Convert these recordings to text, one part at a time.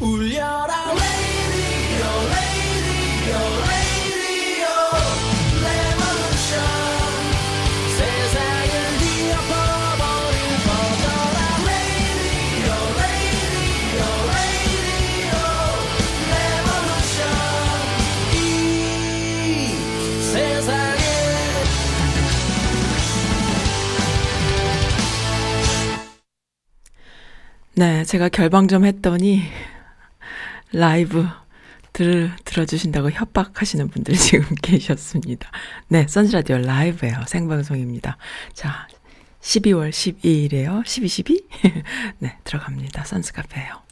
울려라 radio radio radio revolution 세상을 뒤엎어버린 퍼져라 radio radio radio revolution 이 세상에 네, 제가 결방 좀 했더니 라이브 들, 들어주신다고 협박하시는 분들이 지금 계셨습니다. 네, 선즈라디오 라이브예요. 생방송입니다. 자, 12월 12일에요. 12, 12? 네, 들어갑니다. 선즈카페예요.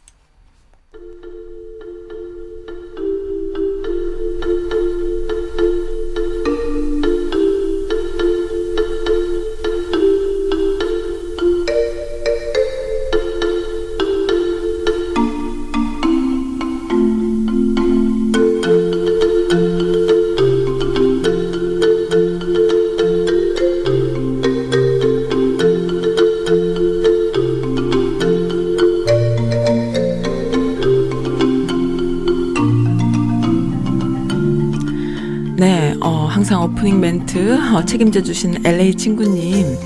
항상 오프닝 멘트 어, 책임져 주신 LA 친구님.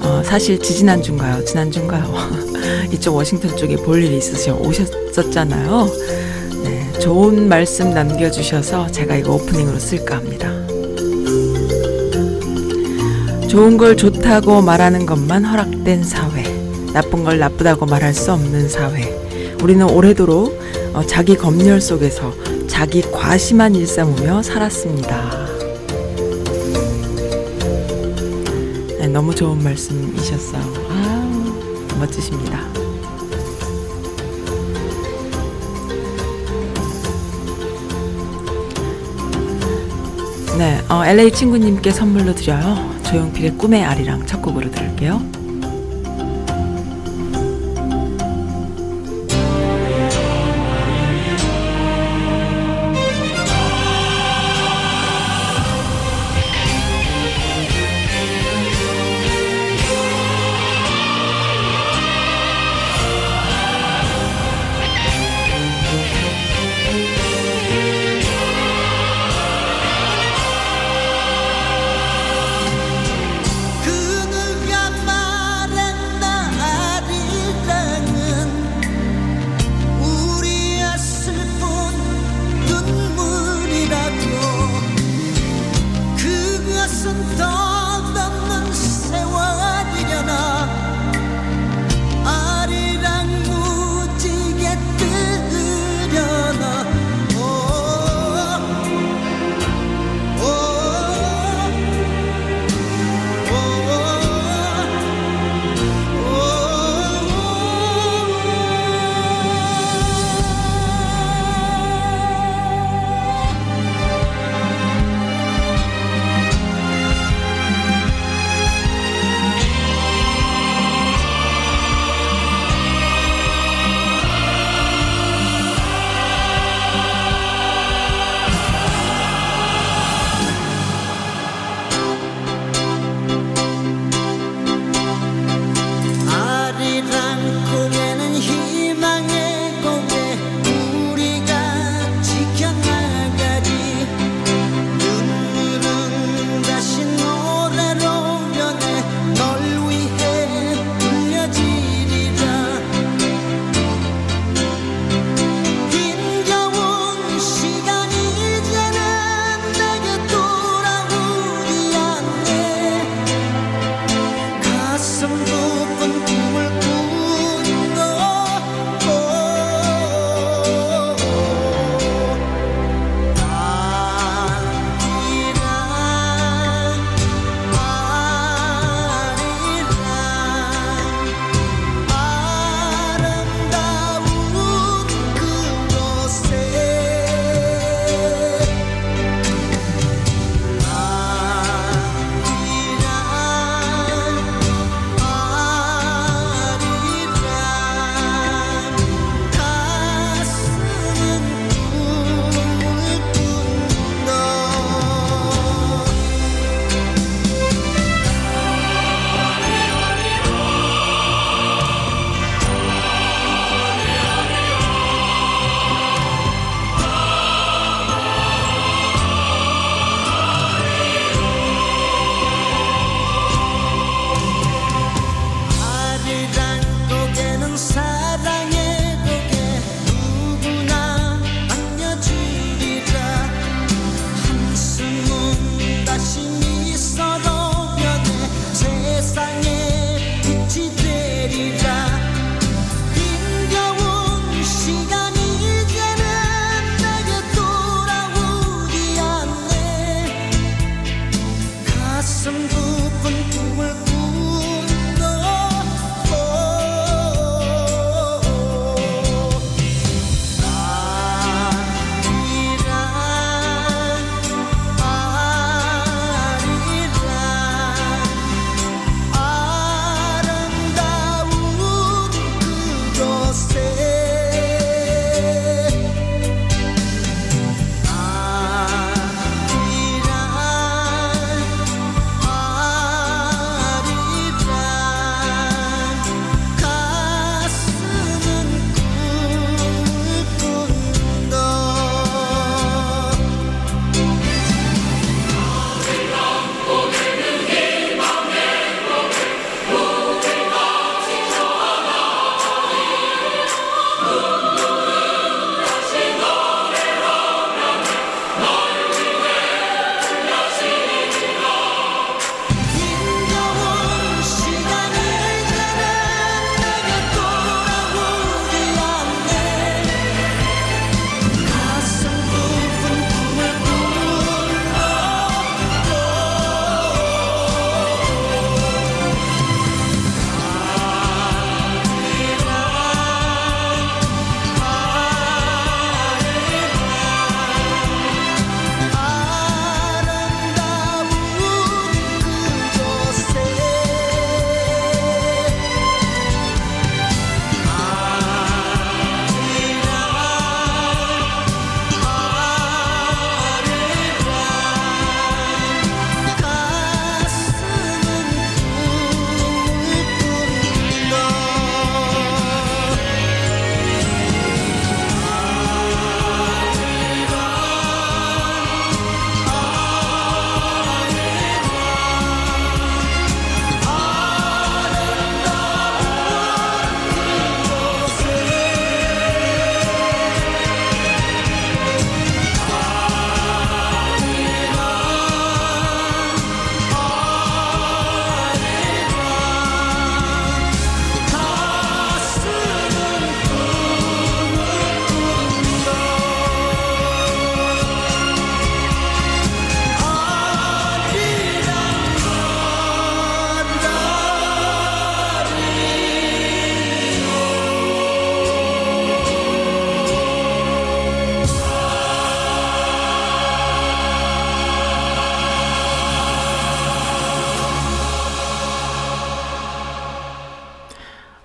어, 사실 지지난주인가요? 지난주인가요? 이쪽 워싱턴 쪽에 볼 일이 있으셔 오셨었잖아요. 네, 좋은 말씀 남겨주셔서 제가 이거 오프닝으로 쓸까 합니다. 좋은 걸 좋다고 말하는 것만 허락된 사회. 나쁜 걸 나쁘다고 말할 수 없는 사회. 우리는 오래도록 어, 자기 검열 속에서 자기 과심한 일삼으며 살았습니다. 너무 좋은 말씀이셨어요. 아, 멋지십니다. 네, 어, LA 친구님께 선물로 드려요. 조용필의 꿈의 아리랑 첫 곡으로 들을게요.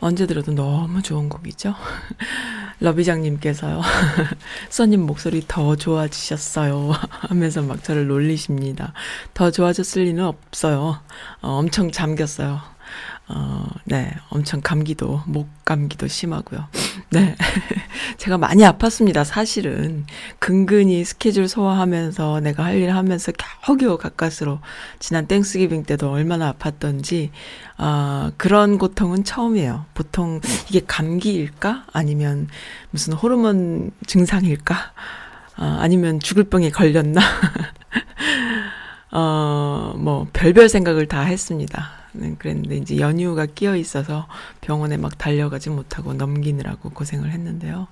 언제 들어도 너무 좋은 곡이죠. 러비장님께서요. 써님 목소리 더 좋아지셨어요. 하면서 막 저를 놀리십니다. 더 좋아졌을 리는 없어요. 어, 엄청 잠겼어요. 어, 네. 엄청 감기도, 목 감기도 심하고요. 네. 제가 많이 아팠습니다. 사실은. 근근히 스케줄 소화하면서 내가 할 일 하면서 겨우겨우 가까스로 지난 땡스기빙 때도 얼마나 아팠던지, 아, 그런 고통은 처음이에요. 보통 이게 감기일까? 아니면 무슨 호르몬 증상일까? 아, 아니면 죽을 병에 걸렸나? 어, 뭐, 별별 생각을 다 했습니다. 네, 그랬는데 이제 연휴가 끼어 있어서 병원에 막 달려가지 못하고 넘기느라고 고생을 했는데요.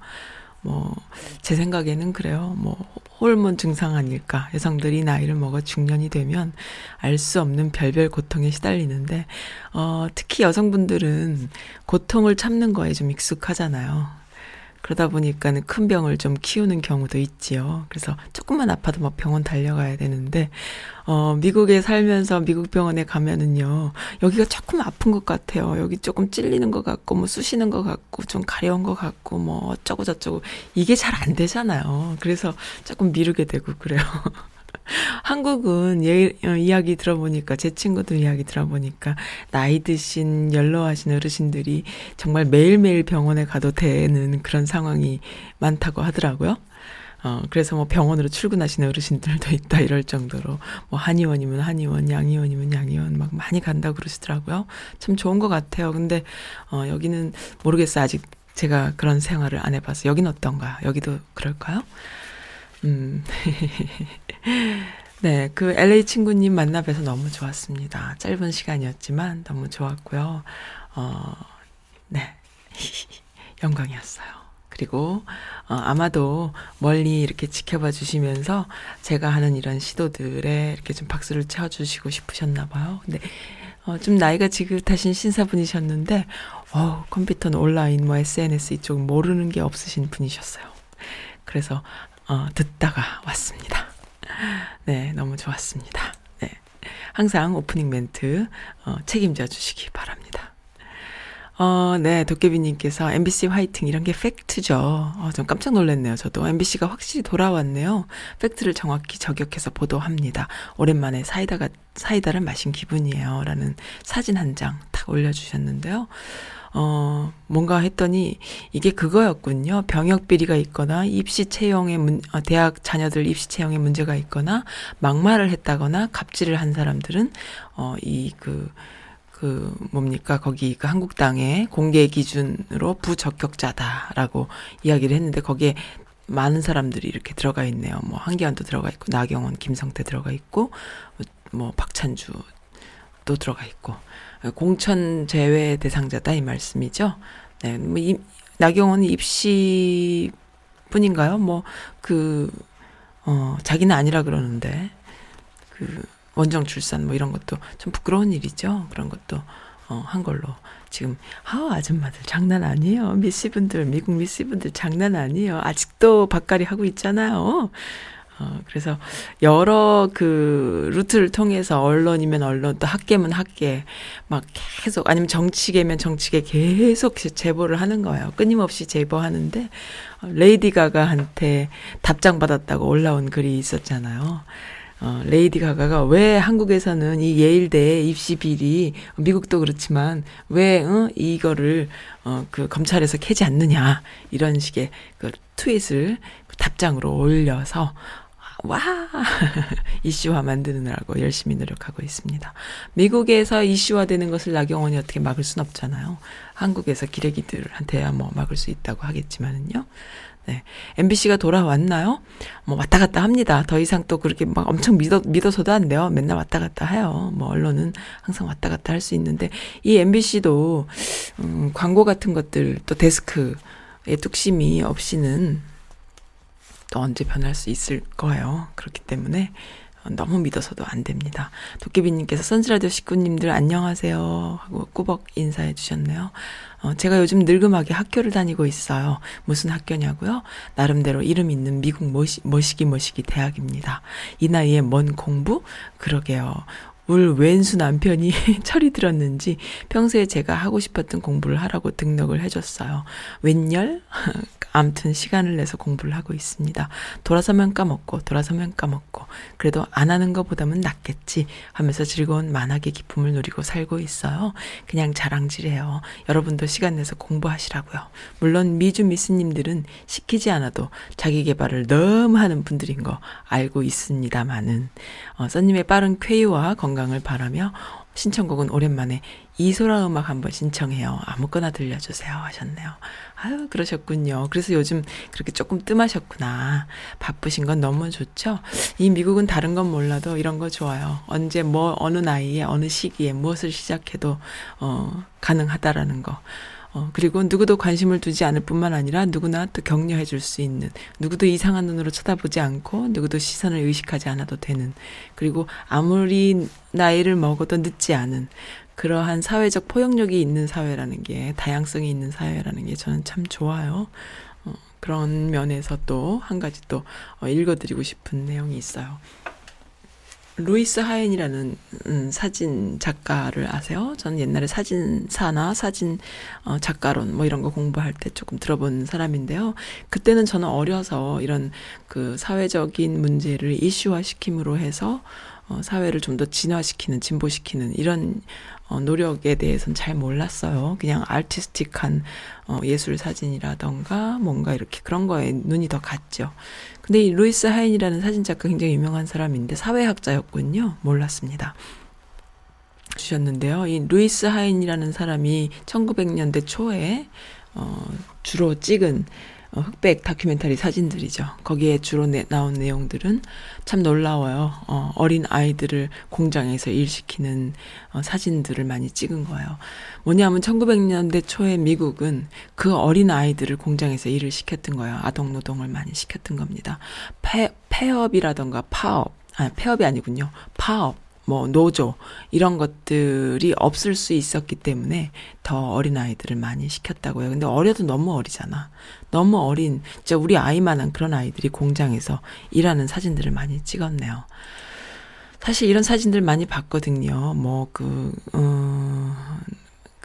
뭐, 제 생각에는 그래요. 뭐, 호르몬 증상 아닐까. 여성들이 나이를 먹어 중년이 되면 알 수 없는 별별 고통에 시달리는데, 어, 특히 여성분들은 고통을 참는 거에 좀 익숙하잖아요. 그러다 보니까는 큰 병을 좀 키우는 경우도 있지요. 그래서 조금만 아파도 막 병원 달려가야 되는데, 어, 미국에 살면서 미국 병원에 가면은요, 여기가 조금 아픈 것 같아요. 여기 조금 찔리는 것 같고, 뭐 쑤시는 것 같고, 좀 가려운 것 같고, 뭐 어쩌고저쩌고. 이게 잘 안 되잖아요. 그래서 조금 미루게 되고 그래요. 한국은 예, 어, 이야기 들어보니까 제 친구들 이야기 들어보니까 나이 드신 연로하신 어르신들이 정말 매일매일 병원에 가도 되는 그런 상황이 많다고 하더라고요. 어, 그래서 뭐 병원으로 출근하시는 어르신들도 있다 이럴 정도로 뭐 한의원이면 한의원, 양의원이면 양의원 막 많이 간다고 그러시더라고요. 참 좋은 것 같아요. 근데 어, 여기는 모르겠어요. 아직 제가 그런 생활을 안 해봐서 여긴 어떤가요? 여기도 그럴까요? 음. 네, 그 LA 친구님 만나 뵈서 너무 좋았습니다. 짧은 시간이었지만 너무 좋았고요. 어, 네. 영광이었어요. 그리고 어, 아마도 멀리 이렇게 지켜봐 주시면서 제가 하는 이런 시도들에 이렇게 좀 박수를 쳐 주시고 싶으셨나 봐요. 근데 어, 좀 나이가 지긋하신 신사분이셨는데 어, 컴퓨터는 온라인 뭐 SNS 이쪽 모르는 게 없으신 분이셨어요. 그래서 어, 듣다가 왔습니다. 네, 너무 좋았습니다. 네. 항상 오프닝 멘트 어, 책임져 주시기 바랍니다. 어, 네, 도깨비님께서 MBC 화이팅 이런 게 팩트죠. 어, 좀 깜짝 놀랐네요. 저도 MBC가 확실히 돌아왔네요. 팩트를 정확히 저격해서 보도합니다. 오랜만에 사이다가 사이다를 마신 기분이에요.라는 사진 한 장 탁 올려주셨는데요. 어, 뭔가 했더니 이게 그거였군요. 병역 비리가 있거나 입시 채용에 문, 어, 대학 자녀들 입시 채용에 문제가 있거나 막말을 했다거나 갑질을 한 사람들은 어, 이그 그 뭡니까 거기 그 한국당의 공개 기준으로 부적격자다라고 이야기를 했는데 거기에 많은 사람들이 이렇게 들어가 있네요. 뭐 한기환도 들어가 있고 나경원, 김성태 들어가 있고 뭐 박찬주 또 들어가 있고 공천 제외 대상자다 이 말씀이죠. 네, 뭐 이, 나경원 입시 뿐인가요? 뭐 그 어, 자기는 아니라 그러는데 그 원정 출산 뭐 이런 것도 좀 부끄러운 일이죠. 그런 것도 어, 한 걸로 지금 아 아줌마들 장난 아니에요. 미씨분들 미국 미씨분들 장난 아니에요. 아직도 밭갈이 하고 있잖아요. 어, 그래서 여러 그 루트를 통해서 언론이면 언론 또 학계면 학계 막 계속 아니면 정치계면 정치계 계속 제보를 하는 거예요. 끊임없이 제보하는데 어, 레이디 가가한테 답장 받았다고 올라온 글이 있었잖아요. 어, 레이디 가가가 왜 한국에서는 이 예일대 입시 비리 미국도 그렇지만 왜 어, 이거를 어, 그 검찰에서 캐지 않느냐 이런 식의 그 트윗을 답장으로 올려서 와 이슈화 만드느라고 열심히 노력하고 있습니다. 미국에서 이슈화되는 것을 나경원이 어떻게 막을 순 없잖아요. 한국에서 기레기들한테야 뭐 막을 수 있다고 하겠지만은요. 네. MBC가 돌아왔나요? 뭐 왔다 갔다 합니다. 더 이상 또 그렇게 막 엄청 믿어, 믿어서도 안 돼요. 맨날 왔다 갔다 해요. 뭐 언론은 항상 왔다 갔다 할 수 있는데 이 MBC도 음, 광고 같은 것들 또 데스크의 뚝심이 없이는 또 언제 변할 수 있을 거예요. 그렇기 때문에 너무 믿어서도 안 됩니다. 도깨비님께서 선즈라디오 식구님들 안녕하세요 하고 꾸벅 인사해 주셨네요. 어, 제가 요즘 늙음하게 학교를 다니고 있어요. 무슨 학교냐고요? 나름대로 이름 있는 미국 모시, 모시기 모시기 대학입니다. 이 나이에 뭔 공부? 그러게요. 울 왼수 남편이 철이 들었는지 평소에 제가 하고 싶었던 공부를 하라고 등록을 해줬어요. 웬열? 암튼 시간을 내서 공부를 하고 있습니다. 돌아서면 까먹고 돌아서면 까먹고 그래도 안 하는 것보다는 낫겠지 하면서 즐거운 만학의 기쁨을 누리고 살고 있어요. 그냥 자랑질해요. 여러분도 시간 내서 공부하시라고요. 물론 미주 미스님들은 시키지 않아도 자기 개발을 너무 하는 분들인 거 알고 있습니다만은 어, 써님의 빠른 쾌유와 건강을 바라며 신청곡은 오랜만에 이소라 음악 한번 신청해요. 아무거나 들려주세요. 하셨네요. 아유, 그러셨군요. 그래서 요즘 그렇게 조금 뜸하셨구나. 바쁘신 건 너무 좋죠? 이 미국은 다른 건 몰라도 이런 거 좋아요. 언제 뭐, 어느 나이에, 어느 시기에 무엇을 시작해도, 어, 가능하다라는 거. 어, 그리고 누구도 관심을 두지 않을 뿐만 아니라 누구나 또 격려해 줄 수 있는, 누구도 이상한 눈으로 쳐다보지 않고, 누구도 시선을 의식하지 않아도 되는, 그리고 아무리 나이를 먹어도 늦지 않은, 그러한 사회적 포용력이 있는 사회라는 게, 다양성이 있는 사회라는 게 저는 참 좋아요. 어, 그런 면에서 또 한 가지 또 어, 읽어드리고 싶은 내용이 있어요. 루이스 하엔이라는 음, 사진 작가를 아세요? 저는 옛날에 사진사나 사진 어, 작가론 뭐 이런 거 공부할 때 조금 들어본 사람인데요. 그때는 저는 어려서 이런 그 사회적인 문제를 이슈화 시킴으로 해서 어, 사회를 좀 더 진화시키는 진보시키는 이런 어, 노력에 대해서는 잘 몰랐어요. 그냥 artistic한 어, 예술 사진이라던가 뭔가 이렇게 그런 거에 눈이 더 갔죠. 근데 이 루이스 하인이라는 사진작가 굉장히 유명한 사람인데 사회학자였군요. 몰랐습니다. 주셨는데요. 이 루이스 하인이라는 사람이 1900년대 초에 어, 주로 찍은 어, 흑백 다큐멘터리 사진들이죠. 거기에 주로 내, 나온 내용들은 참 놀라워요. 어, 어린 아이들을 공장에서 일시키는 어, 사진들을 많이 찍은 거예요. 뭐냐면 1900년대 초에 미국은 그 어린 아이들을 공장에서 일을 시켰던 거예요. 아동 노동을 많이 시켰던 겁니다. 폐, 폐업이라던가 파업, 아니 폐업이 아니군요. 파업. 뭐 노조 이런 것들이 없을 수 있었기 때문에 더 어린 아이들을 많이 시켰다고요. 근데 어려도 너무 어리잖아. 너무 어린 진짜 우리 아이만한 그런 아이들이 공장에서 일하는 사진들을 많이 찍었네요. 사실 이런 사진들 많이 봤거든요. 뭐 그 어,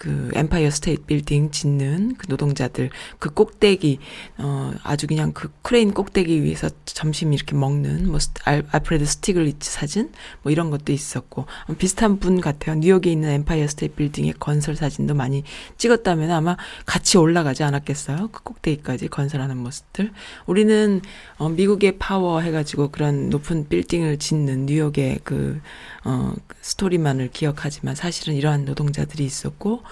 그 엠파이어 스테이트 빌딩 짓는 그 노동자들 그 꼭대기 어 아주 그냥 그 크레인 꼭대기 위에서 점심 이렇게 먹는 뭐 알, 알프레드 스티글리츠 사진 뭐 이런 것도 있었고 비슷한 분 같아요. 뉴욕에 있는 엠파이어 스테이트 빌딩의 건설 사진도 많이 찍었다면 아마 같이 올라가지 않았겠어요. 그 꼭대기까지 건설하는 모습들. 우리는 어 미국의 파워 해가지고 그런 높은 빌딩을 짓는 뉴욕의 그 어, 스토리만을 기억하지만 사실은 이러한 노동자들이 있었고,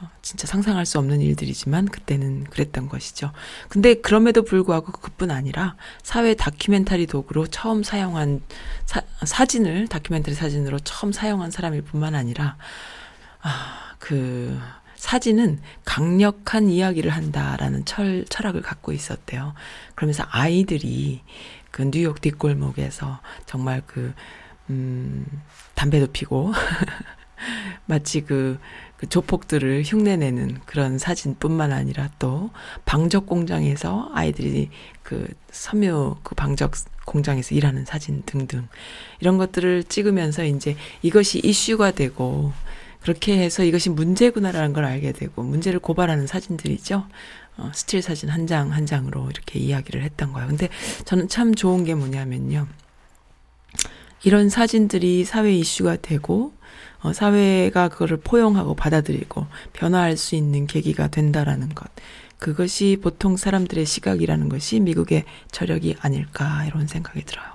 어, 진짜 상상할 수 없는 일들이지만 그때는 그랬던 것이죠. 근데 그럼에도 불구하고 그뿐 아니라 사회 다큐멘터리 도구로 처음 사용한 사, 사진을 다큐멘터리 사진으로 처음 사용한 사람일 뿐만 아니라 아, 그 사진은 강력한 이야기를 한다라는 철, 철학을 갖고 있었대요. 그러면서 아이들이 그 뉴욕 뒷골목에서 정말 그 음, 담배도 피고, 마치 그, 그 조폭들을 흉내내는 그런 사진뿐만 아니라 또 방적 공장에서 아이들이 그 섬유 그 방적 공장에서 일하는 사진 등등 이런 것들을 찍으면서 이제 이것이 이슈가 되고 그렇게 해서 이것이 문제구나라는 걸 알게 되고 문제를 고발하는 사진들이죠. 어, 스틸 사진 한 장 한 장으로 이렇게 이야기를 했던 거예요. 근데 저는 참 좋은 게 뭐냐면요. 이런 사진들이 사회 이슈가 되고 어, 사회가 그거를 포용하고 받아들이고 변화할 수 있는 계기가 된다라는 것. 그것이 보통 사람들의 시각이라는 것이 미국의 저력이 아닐까 이런 생각이 들어요.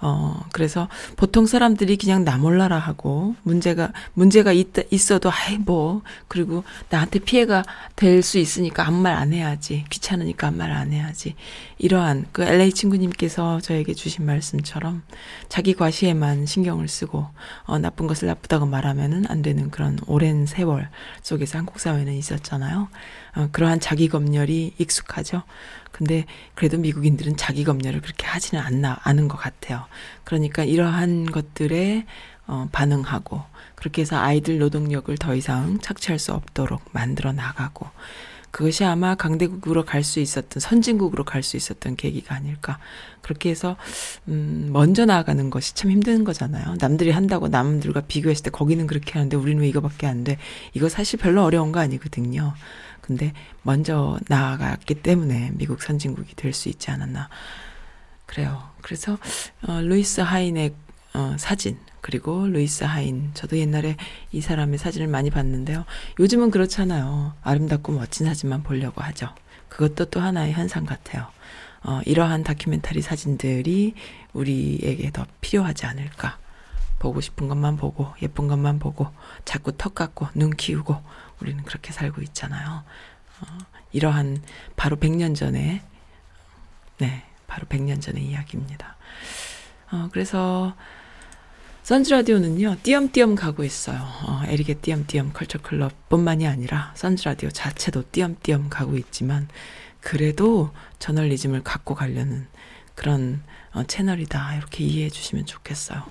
어, 그래서 보통 사람들이 그냥 나 몰라라 하고 문제가, 문제가 있, 있어도, 아이, 뭐, 그리고 나한테 피해가 될 수 있으니까 아무 말 안 해야지. 귀찮으니까 아무 말 안 해야지. 이러한 그 LA 친구님께서 저에게 주신 말씀처럼 자기 과시에만 신경을 쓰고, 어, 나쁜 것을 나쁘다고 말하면은 안 되는 그런 오랜 세월 속에서 한국 사회는 있었잖아요. 어, 그러한 자기 검열이 익숙하죠. 근데 그래도 미국인들은 자기 검열을 그렇게 하지는 않나, 않은 것 같아요. 그러니까 이러한 것들에 어, 반응하고 그렇게 해서 아이들 노동력을 더 이상 착취할 수 없도록 만들어 나가고 그것이 아마 강대국으로 갈 수 있었던 선진국으로 갈 수 있었던 계기가 아닐까. 그렇게 해서 음 먼저 나아가는 것이 참 힘든 거잖아요. 남들이 한다고 남들과 비교했을 때 거기는 그렇게 하는데 우리는 왜 이거밖에 안 돼. 이거 사실 별로 어려운 거 아니거든요 근데 먼저 나아갔기 때문에 미국 선진국이 될 수 있지 않았나. 그래요. 그래서 어, 루이스 하인의 어, 사진 그리고 루이스 하인 저도 옛날에 이 사람의 사진을 많이 봤는데요. 요즘은 그렇잖아요. 아름답고 멋진 사진만 보려고 하죠. 그것도 또 하나의 현상 같아요. 어, 이러한 다큐멘터리 사진들이 우리에게 더 필요하지 않을까. 보고 싶은 것만 보고 예쁜 것만 보고 자꾸 턱 깎고 눈 키우고 우리는 그렇게 살고 있잖아요. 어, 이러한 바로 100년 전에 네, 바로 100년 전의 이야기입니다. 어, 그래서 선즈 라디오는요, 띄엄띄엄 가고 있어요. 어, 에릭의 띄엄띄엄 컬처 클럽 뿐만이 아니라 선즈 라디오 자체도 띄엄띄엄 가고 있지만 그래도 저널리즘을 갖고 가려는 그런 어, 채널이다 이렇게 이해해 주시면 좋겠어요.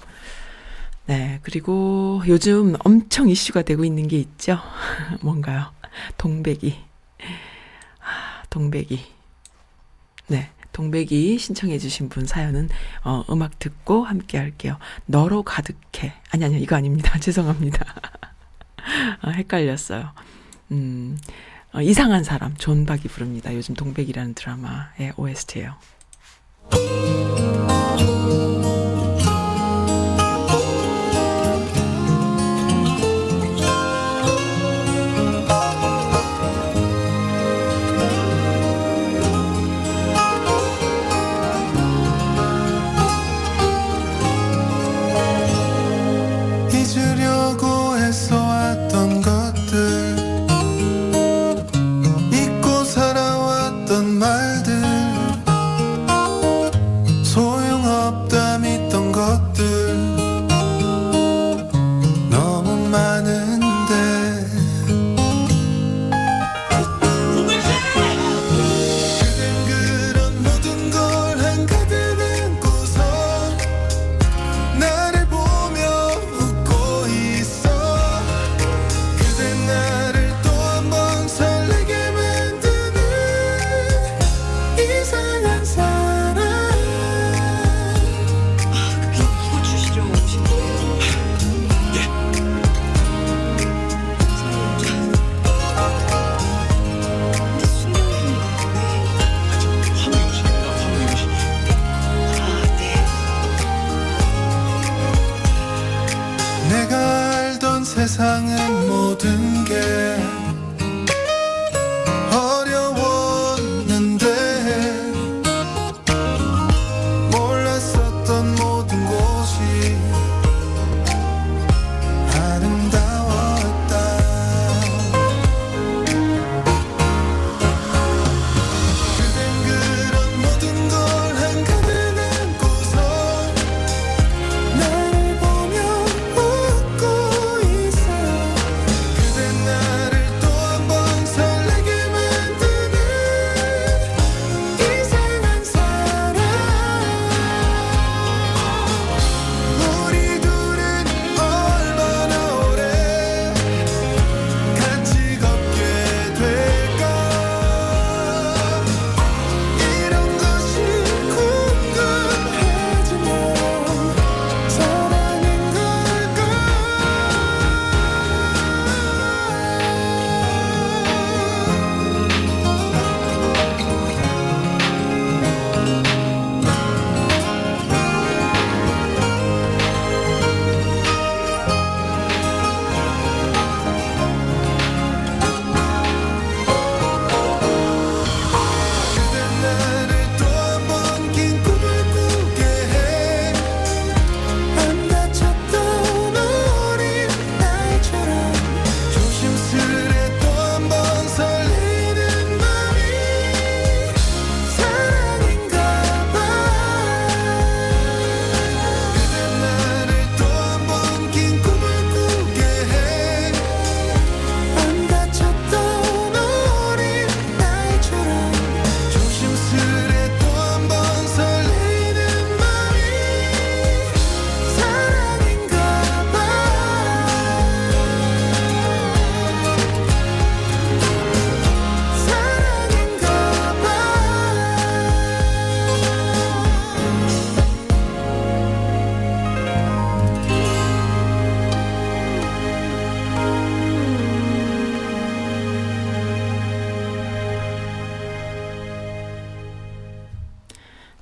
네, 그리고 요즘 엄청 이슈가 되고 있는 게 있죠. 뭔가요? 동백이. 아, 동백이. 네. 동백이 신청해 주신 분 사연은 어, 음악 듣고 함께 할게요. 너로 가득해. 아니 아니요. 이거 아닙니다. 죄송합니다. 아, 헷갈렸어요. 음. 어, 이상한 사람 존박이 부릅니다. 요즘 동백이라는 드라마의 OST예요.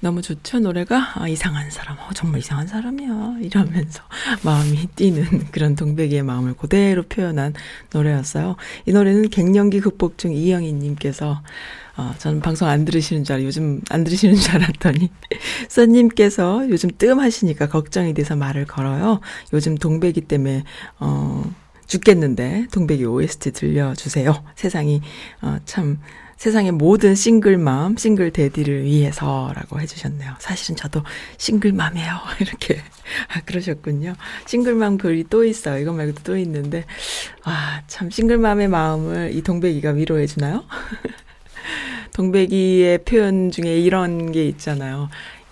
너무 좋죠, 노래가? 아, 이상한 사람. 어, 정말 이상한 사람이야. 이러면서 마음이 뛰는 그런 동백이의 마음을 그대로 표현한 노래였어요. 이 노래는 갱년기 극복 중 이영희님께서 어, 저는 방송 안 들으시는 줄 알고 요즘 안 들으시는 줄 알았더니 써님께서 요즘 뜸하시니까 걱정이 돼서 말을 걸어요. 요즘 동백이 때문에 어 죽겠는데 동백이 OST 들려주세요. 세상이 어, 참 세상의 모든 싱글맘, 싱글 데디를 위해서라고 해주셨네요. 사실은 저도 싱글맘이에요. 이렇게 아 그러셨군요. 싱글맘 글이 또 있어요. 이거 말고도 또 있는데 아 참 싱글맘의 마음을 이 동백이가 위로해 주나요? 동백이의 표현 중에 이런 게 있잖아요.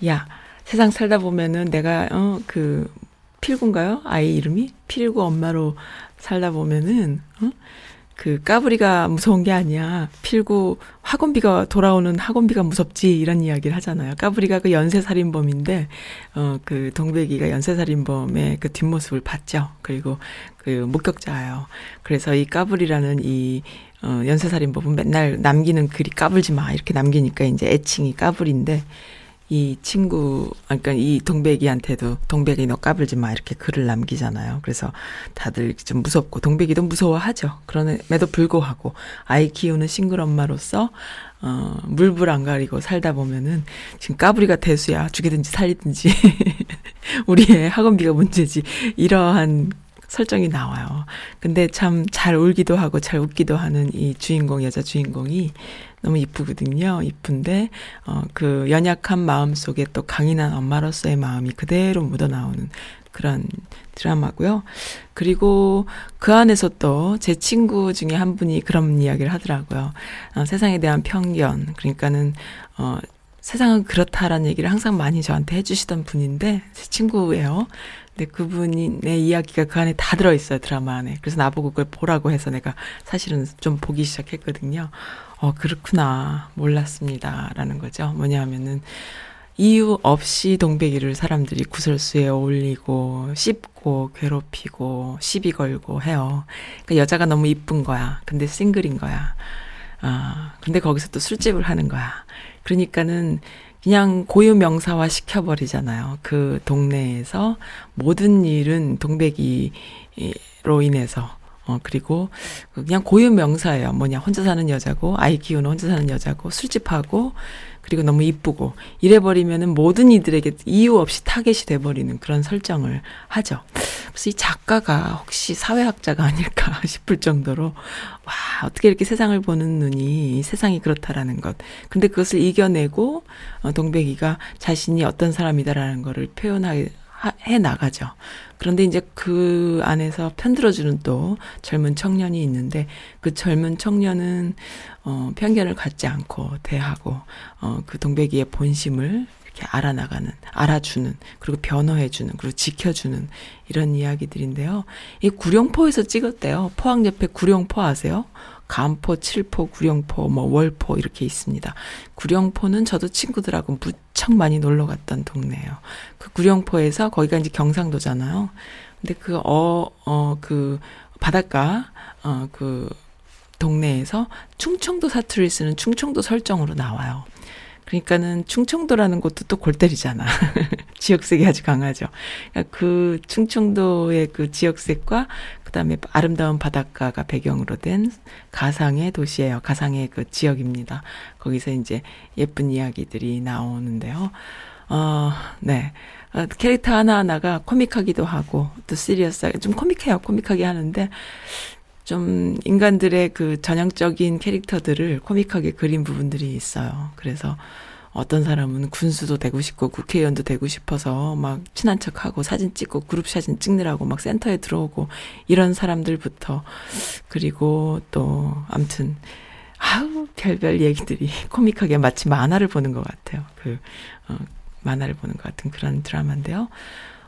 야, 세상 살다 보면은 내가, 어, 그, 필구인가요? 아이 이름이? 필구 엄마로 살다 보면은, 어? 그 까불이가 무서운 게 아니야. 필구 학원비가 돌아오는 학원비가 무섭지 이런 이야기를 하잖아요. 까불이가 그 연쇄살인범인데 어 그 동백이가 연쇄살인범의 그 뒷모습을 봤죠. 그리고 그 목격자예요. 그래서 이 까불이라는 이 어, 연쇄살인범은 맨날 남기는 글이 까불지 마 이렇게 남기니까 이제 애칭이 까불인데 이 친구, 아, 그러니까 이 동백이한테도 동백이 너 까불지 마 이렇게 글을 남기잖아요. 그래서 다들 좀 무섭고 동백이도 무서워하죠. 그럼에도 불구하고 아이 키우는 싱글 엄마로서 어, 물불 안 가리고 살다 보면은 지금 까불이가 대수야. 죽이든지 살리든지 우리의 학원비가 문제지. 이러한 설정이 나와요. 근데 참 잘 울기도 하고 잘 웃기도 하는 이 주인공, 여자 주인공이 너무 이쁘거든요. 이쁜데, 어, 그 연약한 마음 속에 또 강인한 엄마로서의 마음이 그대로 묻어나오는 그런 드라마고요. 그리고 그 안에서 또 제 친구 중에 한 분이 그런 이야기를 하더라고요. 어, 세상에 대한 편견. 그러니까는, 어, 세상은 그렇다라는 얘기를 항상 많이 저한테 해주시던 분인데, 제 친구예요. 근데 그분이 내 이야기가 그 안에 다 들어있어요, 드라마 안에. 그래서 나보고 그걸 보라고 해서 내가 사실은 좀 보기 시작했거든요. 어, 그렇구나. 몰랐습니다. 라는 거죠. 뭐냐 하면은, 이유 없이 동백이를 사람들이 구설수에 올리고, 씹고, 괴롭히고, 시비 걸고 해요. 그러니까 여자가 너무 이쁜 거야. 근데 싱글인 거야. 아, 근데 거기서 또 술집을 하는 거야. 그러니까는 그냥 고유 명사화 시켜버리잖아요. 그 동네에서 모든 일은 동백이로 인해서. 어, 그리고 그냥 고유 명사예요. 뭐냐, 혼자 사는 여자고, 아이 키우는 혼자 사는 여자고, 술집하고, 그리고 너무 이쁘고, 이래버리면은 모든 이들에게 이유 없이 타겟이 돼버리는 그런 설정을 하죠. 그래서 이 작가가 혹시 사회학자가 아닐까 싶을 정도로, 와, 어떻게 이렇게 세상을 보는 눈이 세상이 그렇다라는 것. 근데 그것을 이겨내고, 어, 동백이가 자신이 어떤 사람이다라는 거를 표현하게, 해 나가죠. 그런데 이제 그 안에서 편들어주는 또 젊은 청년이 있는데 그 젊은 청년은 어 편견을 갖지 않고 대하고 어 그 동백이의 본심을 이렇게 알아나가는, 알아주는, 그리고 변호해주는, 그리고 지켜주는 이런 이야기들인데요. 이 구룡포에서 찍었대요. 포항 옆에 구룡포 아세요? 간포, 칠포, 구룡포, 뭐 월포 이렇게 있습니다. 구룡포는 저도 친구들하고 무척 많이 놀러 갔던 동네예요. 그 구룡포에서 거기가 이제 경상도잖아요. 근데 그 어, 어, 그 바닷가, 어, 그 동네에서 충청도 사투리를 쓰는 충청도 설정으로 나와요. 그러니까는 충청도라는 곳도 또 골 때리잖아. 지역색이 아주 강하죠. 그러니까 그 충청도의 그 지역색과 그다음에 아름다운 바닷가가 배경으로 된 가상의 도시예요. 가상의 그 지역입니다. 거기서 이제 예쁜 이야기들이 나오는데요. 어, 네. 어, 캐릭터 하나하나가 코믹하기도 하고 또 시리어스하게 좀 코믹해요. 코믹하게 하는데 좀 인간들의 그 전형적인 캐릭터들을 코믹하게 그린 부분들이 있어요. 그래서 어떤 사람은 군수도 되고 싶고 국회의원도 되고 싶어서 막 친한 척하고 사진 찍고 그룹 사진 찍느라고 막 센터에 들어오고 이런 사람들부터 그리고 또 암튼 아우 별별 얘기들이 코믹하게 마치 만화를 보는 것 같아요. 그 어, 만화를 보는 것 같은 그런 드라마인데요.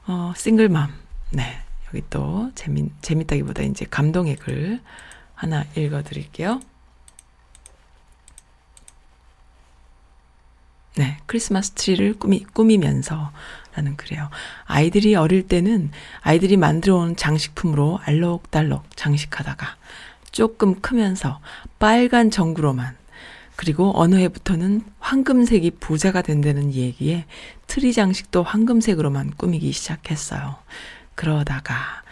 어 싱글맘 네 여기 또 재미 재밌다기보다 이제 감동의 글 하나 읽어 드릴게요. 네, 크리스마스 트리를 꾸미, 꾸미면서 라는 글이에요. 아이들이 어릴 때는 아이들이 만들어 온 장식품으로 알록달록 장식하다가 조금 크면서 빨간 전구로만 그리고 어느 해부터는 황금색이 부자가 된다는 얘기에 트리 장식도 황금색으로만 꾸미기 시작했어요. 그러다가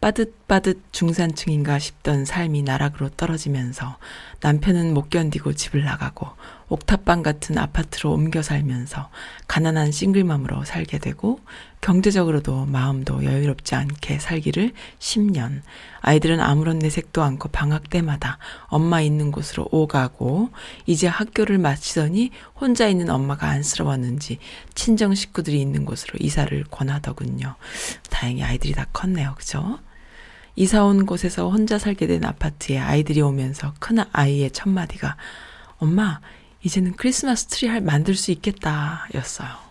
빠듯빠듯 중산층인가 싶던 삶이 나락으로 떨어지면서 남편은 못 견디고 집을 나가고 옥탑방 같은 아파트로 옮겨 살면서 가난한 싱글맘으로 살게 되고 경제적으로도 마음도 여유롭지 않게 살기를 10년. 아이들은 아무런 내색도 않고 방학 때마다 엄마 있는 곳으로 오가고 이제 학교를 마치더니 혼자 있는 엄마가 안쓰러웠는지 친정 식구들이 있는 곳으로 이사를 권하더군요. 다행히 아이들이 다 컸네요. 그죠? 이사 온 곳에서 혼자 살게 된 아파트에 아이들이 오면서 큰 아이의 첫 마디가 엄마, 이제는 크리스마스 트리 할 만들 수 있겠다 였어요.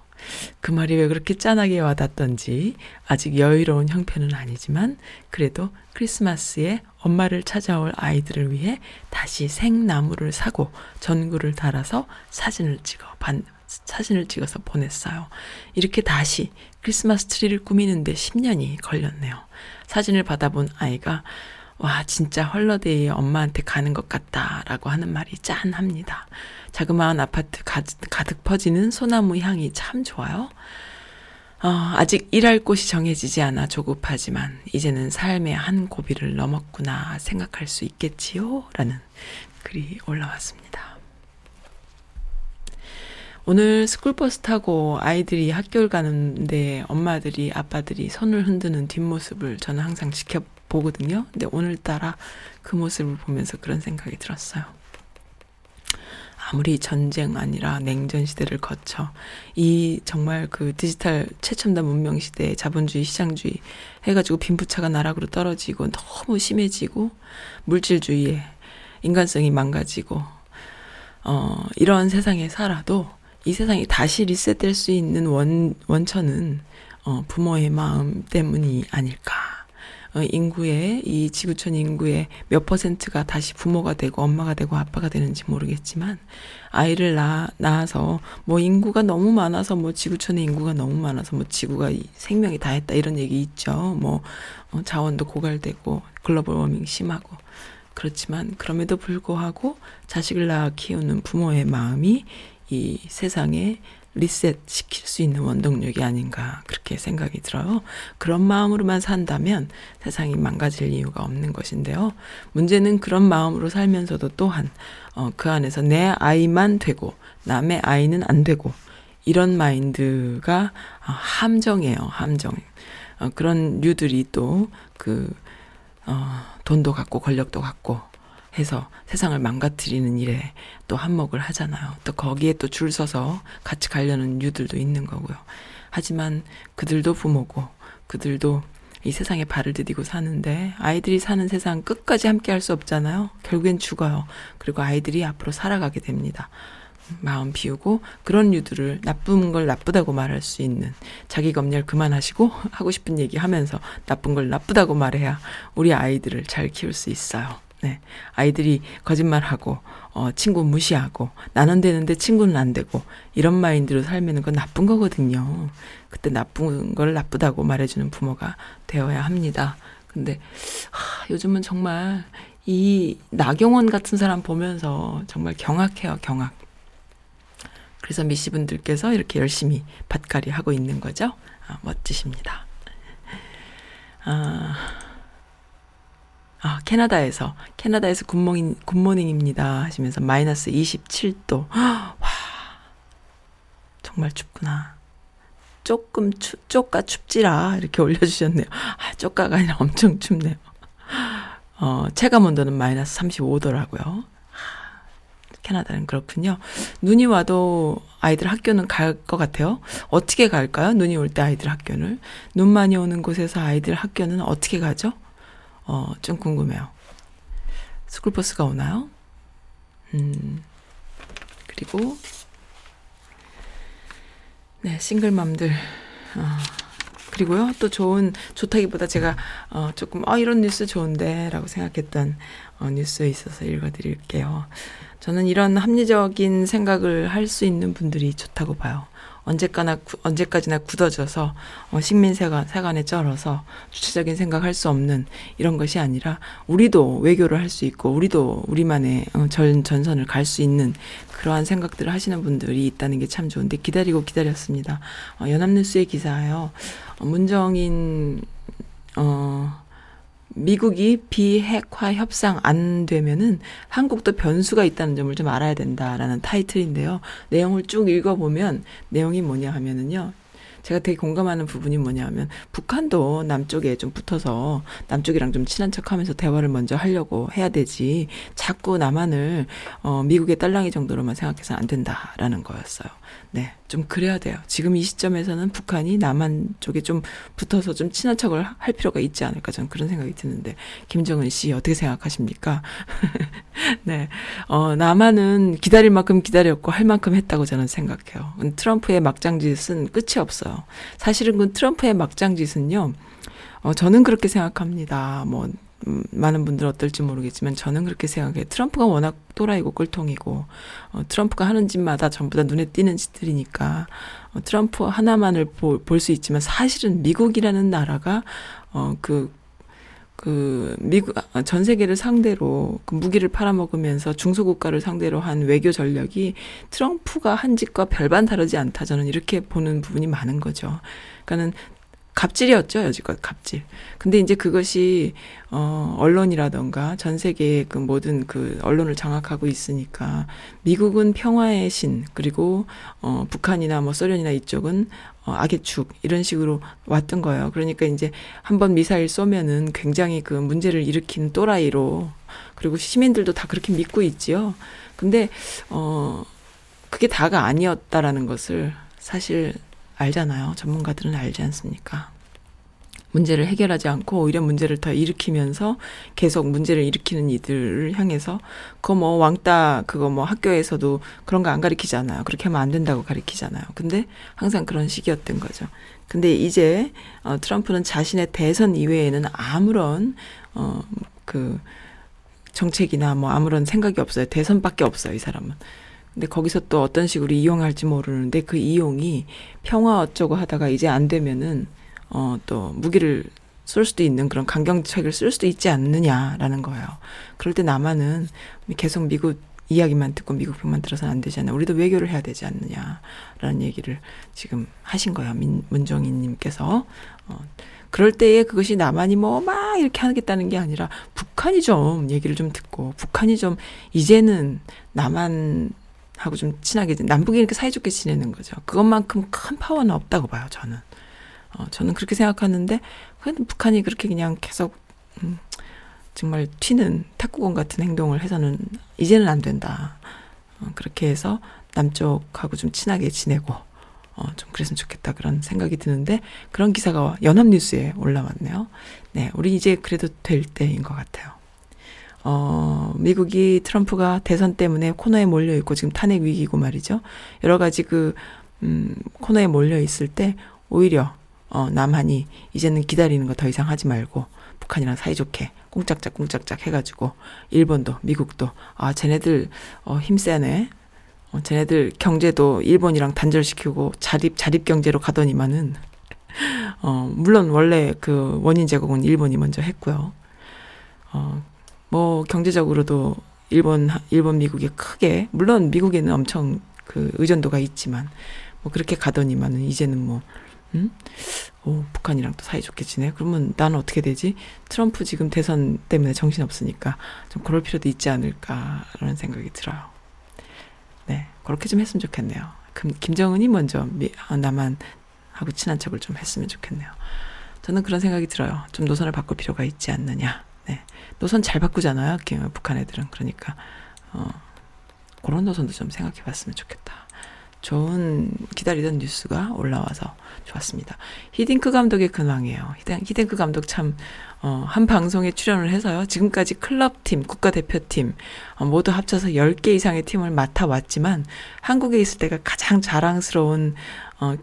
그 말이 왜 그렇게 짠하게 와닿던지 아직 여유로운 형편은 아니지만 그래도 크리스마스에 엄마를 찾아올 아이들을 위해 다시 생나무를 사고 전구를 달아서 사진을 찍어 반, 사진을 찍어서 보냈어요. 이렇게 다시 크리스마스 트리를 꾸미는데 10년이 걸렸네요. 사진을 받아본 아이가 와, 진짜 holiday에 엄마한테 가는 것 같다라고 하는 말이 짠합니다. 자그마한 아파트 가득, 퍼지는 소나무 향이 참 좋아요. 어, 아직 일할 곳이 정해지지 않아 조급하지만 이제는 삶의 한 고비를 넘었구나 생각할 수 있겠지요? 라는 글이 올라왔습니다. 오늘 스쿨버스 타고 아이들이 학교를 가는데 엄마들이 아빠들이 손을 흔드는 뒷모습을 저는 항상 지켜보거든요. 근데 오늘따라 그 모습을 보면서 그런 생각이 들었어요. 아무리 전쟁 아니라 냉전 시대를 거쳐 이 정말 그 디지털 최첨단 문명 시대에 자본주의 시장주의 해가지고 빈부차가 나락으로 떨어지고 너무 심해지고 물질주의에 인간성이 망가지고 어 이런 세상에 살아도 이 세상이 다시 리셋될 수 있는 원 원천은 어 부모의 마음 때문이 아닐까. 어, 인구의 이 지구촌 인구의 몇 퍼센트가 다시 부모가 되고 엄마가 되고 아빠가 되는지 모르겠지만 아이를 낳아, 낳아서 뭐 인구가 너무 많아서 뭐 지구촌의 인구가 너무 많아서 뭐 지구가 생명이 다 했다 이런 얘기 있죠. 뭐 어, 자원도 고갈되고 글로벌 워밍 심하고 그렇지만 그럼에도 불구하고 자식을 낳아 키우는 부모의 마음이 이 세상에 리셋 시킬 수 있는 원동력이 아닌가 그렇게 생각이 들어요. 그런 마음으로만 산다면 세상이 망가질 이유가 없는 것인데요. 문제는 그런 마음으로 살면서도 또한 어, 그 안에서 내 아이만 되고 남의 아이는 안 되고 이런 마인드가 어, 함정이에요. 함정. 어, 그런 류들이 또그 어, 돈도 갖고 권력도 갖고 해서 세상을 망가뜨리는 일에 또 한몫을 하잖아요. 또 거기에 또 줄 서서 같이 가려는 유들도 있는 거고요. 하지만 그들도 부모고 그들도 이 세상에 발을 디디고 사는데 아이들이 사는 세상 끝까지 함께 할 수 없잖아요. 결국엔 죽어요. 그리고 아이들이 앞으로 살아가게 됩니다. 마음 비우고 그런 유들을 나쁜 걸 나쁘다고 말할 수 있는 자기 검열 그만하시고 하고 싶은 얘기 하면서 나쁜 걸 나쁘다고 말해야 우리 아이들을 잘 키울 수 있어요. 네. 아이들이 거짓말하고, 어, 친구 무시하고, 나는 되는데 친구는 안 되고, 이런 마인드로 살면 그건 나쁜 거거든요. 그때 나쁜 걸 나쁘다고 말해주는 부모가 되어야 합니다. 근데, 하, 요즘은 정말 이 나경원 같은 사람 보면서 정말 경악해요, 경악. 그래서 미씨 분들께서 이렇게 열심히 밭갈이 하고 있는 거죠. 아, 멋지십니다. 아, 아, 캐나다에서, 캐나다에서 good morning, good morning입니다. 하시면서 마이너스 27도. 와, 정말 춥구나. 조금 추, 쪼까 춥지라. 이렇게 올려주셨네요. 아, 쪼까가 아니라 엄청 춥네요. 어, 체감 온도는 마이너스 35도라고요. 캐나다는 그렇군요. 눈이 와도 아이들 학교는 갈 것 같아요. 어떻게 갈까요? 눈이 올 때 아이들 학교를. 눈 많이 오는 곳에서 아이들 학교는 어떻게 가죠? 어, 좀 궁금해요. 스쿨버스가 오나요? 음, 그리고, 네, 싱글맘들, 어, 그리고요, 또 좋은, 좋다기보다 제가, 어, 조금, 아, 이런 뉴스 좋은데, 라고 생각했던, 어, 뉴스에 있어서 읽어드릴게요. 저는 이런 합리적인 생각을 할 수 있는 분들이 좋다고 봐요. 언제까나 구- 언제까지나 굳어져서 어, 식민세관 세관에 쩔어서 주체적인 생각할 수 없는 이런 것이 아니라 우리도 외교를 할 수 있고 우리도 우리만의 어, 전 전선을 갈 수 있는 그러한 생각들을 하시는 분들이 있다는 게 참 좋은데 기다리고 기다렸습니다. 어, 연합뉴스의 기사요. 어, 문정인 어 미국이 비핵화 협상 안 되면은 한국도 변수가 있다는 점을 좀 알아야 된다라는 타이틀인데요. 내용을 쭉 읽어보면 내용이 뭐냐 하면은요. 제가 되게 공감하는 부분이 뭐냐 하면 북한도 남쪽에 좀 붙어서 남쪽이랑 좀 친한 척 하면서 대화를 먼저 하려고 해야 되지 자꾸 남한을 어 미국의 딸랑이 정도로만 생각해서는 안 된다라는 거였어요. 네. 좀 그래야 돼요. 지금 이 시점에서는 북한이 남한 쪽에 좀 붙어서 좀 친한 척을 할 필요가 있지 않을까 저는 그런 생각이 드는데 김정은 씨 어떻게 생각하십니까? 네. 어, 남한은 기다릴 만큼 기다렸고 할 만큼 했다고 저는 생각해요. 트럼프의 막장짓은 끝이 없어요. 사실은 그 트럼프의 막장짓은요. 어, 저는 그렇게 생각합니다. 뭐 음, 많은 분들 어떨지 모르겠지만 저는 그렇게 생각해요. 트럼프가 워낙 또라이고 꿀통이고 어, 트럼프가 하는 짓마다 전부 다 눈에 띄는 짓들이니까 어, 트럼프 하나만을 볼 수 있지만 사실은 미국이라는 나라가 어그 그 미국 아, 전 세계를 상대로 그 무기를 팔아먹으면서 중소국가를 상대로 한 외교 전략이 트럼프가 한 짓과 별반 다르지 않다 저는 이렇게 보는 부분이 많은 거죠. 그러니까는 갑질이었죠, 여지껏 갑질. 근데 이제 그것이 어 언론이라던가 전 세계의 그 모든 그 언론을 장악하고 있으니까 미국은 평화의 신 그리고 어 북한이나 뭐 소련이나 이쪽은 어 악의 축 이런 식으로 왔던 거예요. 그러니까 이제 한번 미사일 쏘면은 굉장히 그 문제를 일으키는 또라이로 그리고 시민들도 다 그렇게 믿고 있지요. 근데 어 그게 다가 아니었다라는 것을 사실 알잖아요. 전문가들은 알지 않습니까? 문제를 해결하지 않고 오히려 문제를 더 일으키면서 계속 문제를 일으키는 이들을 향해서 그거 뭐 왕따 그거 뭐 학교에서도 그런 거 안 가르치잖아요. 그렇게 하면 안 된다고 가르치잖아요. 근데 항상 그런 식이었던 거죠. 근데 이제 어 트럼프는 자신의 대선 이외에는 아무런 어그 정책이나 뭐 아무런 생각이 없어요. 대선밖에 없어요, 이 사람은. 근데 거기서 또 어떤 식으로 이용할지 모르는데 그 이용이 평화 어쩌고 하다가 이제 안 되면은 어 또 무기를 쏠 수도 있는 그런 강경책을 쓸 수도 있지 않느냐라는 거예요. 그럴 때 남한은 계속 미국 이야기만 듣고 미국 편만 들어서는 안 되잖아요. 우리도 외교를 해야 되지 않느냐라는 얘기를 지금 하신 거예요. 민, 문정인님께서. 어, 그럴 때에 그것이 남한이 뭐 막 이렇게 하겠다는 게 아니라 북한이 좀 얘기를 좀 듣고 북한이 좀 이제는 남한 하고 좀 친하게 남북이 이렇게 사이좋게 지내는 거죠. 그것만큼 큰 파워는 없다고 봐요. 저는 어, 저는 그렇게 생각하는데 북한이 그렇게 그냥 계속 음, 정말 튀는 탁구공 같은 행동을 해서는 이제는 안 된다. 어, 그렇게 해서 남쪽하고 좀 친하게 지내고 어, 좀 그랬으면 좋겠다 그런 생각이 드는데 그런 기사가 연합뉴스에 올라왔네요. 네, 우리 이제 그래도 될 때인 것 같아요. 어, 미국이 트럼프가 대선 때문에 코너에 몰려 있고 지금 탄핵 위기고 말이죠. 여러 가지 그, 음, 코너에 몰려 있을 때 오히려, 어, 남한이 이제는 기다리는 거 더 이상 하지 말고 북한이랑 사이좋게 꽁짝짝 꽁짝짝 해가지고 일본도 미국도 아, 쟤네들, 어, 힘세네. 어, 쟤네들 경제도 일본이랑 단절시키고 자립, 자립 경제로 가더니만은, 어, 물론 원래 그 원인 제공은 일본이 먼저 했고요. 어, 뭐 경제적으로도 일본 일본 미국이 크게 물론 미국에는 엄청 그 의존도가 있지만 뭐 그렇게 가더니만은 이제는 뭐 음? 오, 북한이랑 또 사이좋게 지내? 그러면 나는 어떻게 되지? 트럼프 지금 대선 때문에 정신 없으니까 좀 그럴 필요도 있지 않을까라는 생각이 들어요. 네, 그렇게 좀 했으면 좋겠네요. 그럼 김정은이 먼저 미, 아, 남한하고 친한 척을 좀 했으면 좋겠네요. 저는 그런 생각이 들어요. 좀 노선을 바꿀 필요가 있지 않느냐. 네. 노선 잘 바꾸잖아요. 북한 애들은. 그러니까, 어, 그런 노선도 좀 생각해 봤으면 좋겠다. 좋은 기다리던 뉴스가 올라와서 좋았습니다. 히딩크 감독의 근황이에요. 히딩크 감독 참, 어, 한 방송에 출연을 해서요. 지금까지 클럽팀, 국가대표팀, 어, 모두 합쳐서 10개 이상의 팀을 맡아왔지만, 한국에 있을 때가 가장 자랑스러운, 어,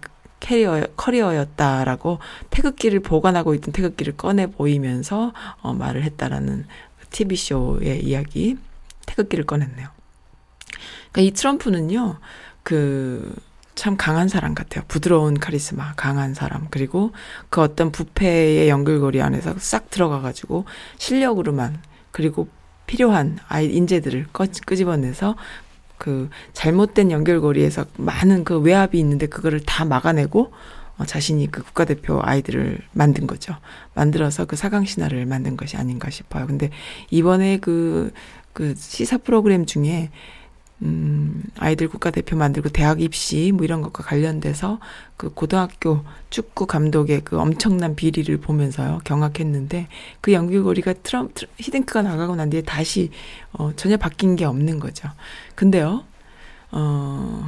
캐리어, 커리어였다라고 태극기를 보관하고 있던 태극기를 꺼내 보이면서 어, 말을 했다라는 TV쇼의 이야기. 태극기를 꺼냈네요. 그러니까 이 트럼프는요, 그, 참 강한 사람 같아요. 부드러운 카리스마, 강한 사람. 그리고 그 어떤 부패의 연결고리 안에서 싹 들어가가지고 실력으로만, 그리고 필요한 아이, 인재들을 꺼, 끄집어내서 그 잘못된 연결고리에서 많은 그 외압이 있는데 그거를 다 막아내고 어, 자신이 그 국가대표 아이들을 만든 거죠. 만들어서 그 사강 신화를 만든 것이 아닌가 싶어요. 근데 이번에 그, 그 시사 프로그램 중에 음, 아이들 국가대표 만들고 대학 입시 뭐 이런 것과 관련돼서 그 고등학교 축구 감독의 그 엄청난 비리를 보면서요 경악했는데 그 연결고리가 트럼, 트 히딩크가 나가고 난 뒤에 다시 어, 전혀 바뀐 게 없는 거죠. 근데요, 어,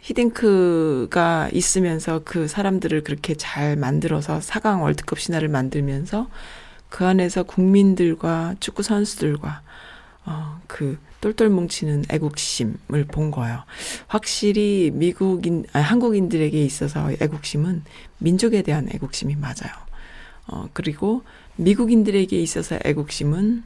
히딩크가 있으면서 그 사람들을 그렇게 잘 만들어서 4강 월드컵 신화를 만들면서 그 안에서 국민들과 축구 선수들과 어, 그 똘똘 뭉치는 애국심을 본 거예요. 확실히 미국인, 아니, 한국인들에게 있어서 애국심은 민족에 대한 애국심이 맞아요. 어, 그리고 미국인들에게 있어서 애국심은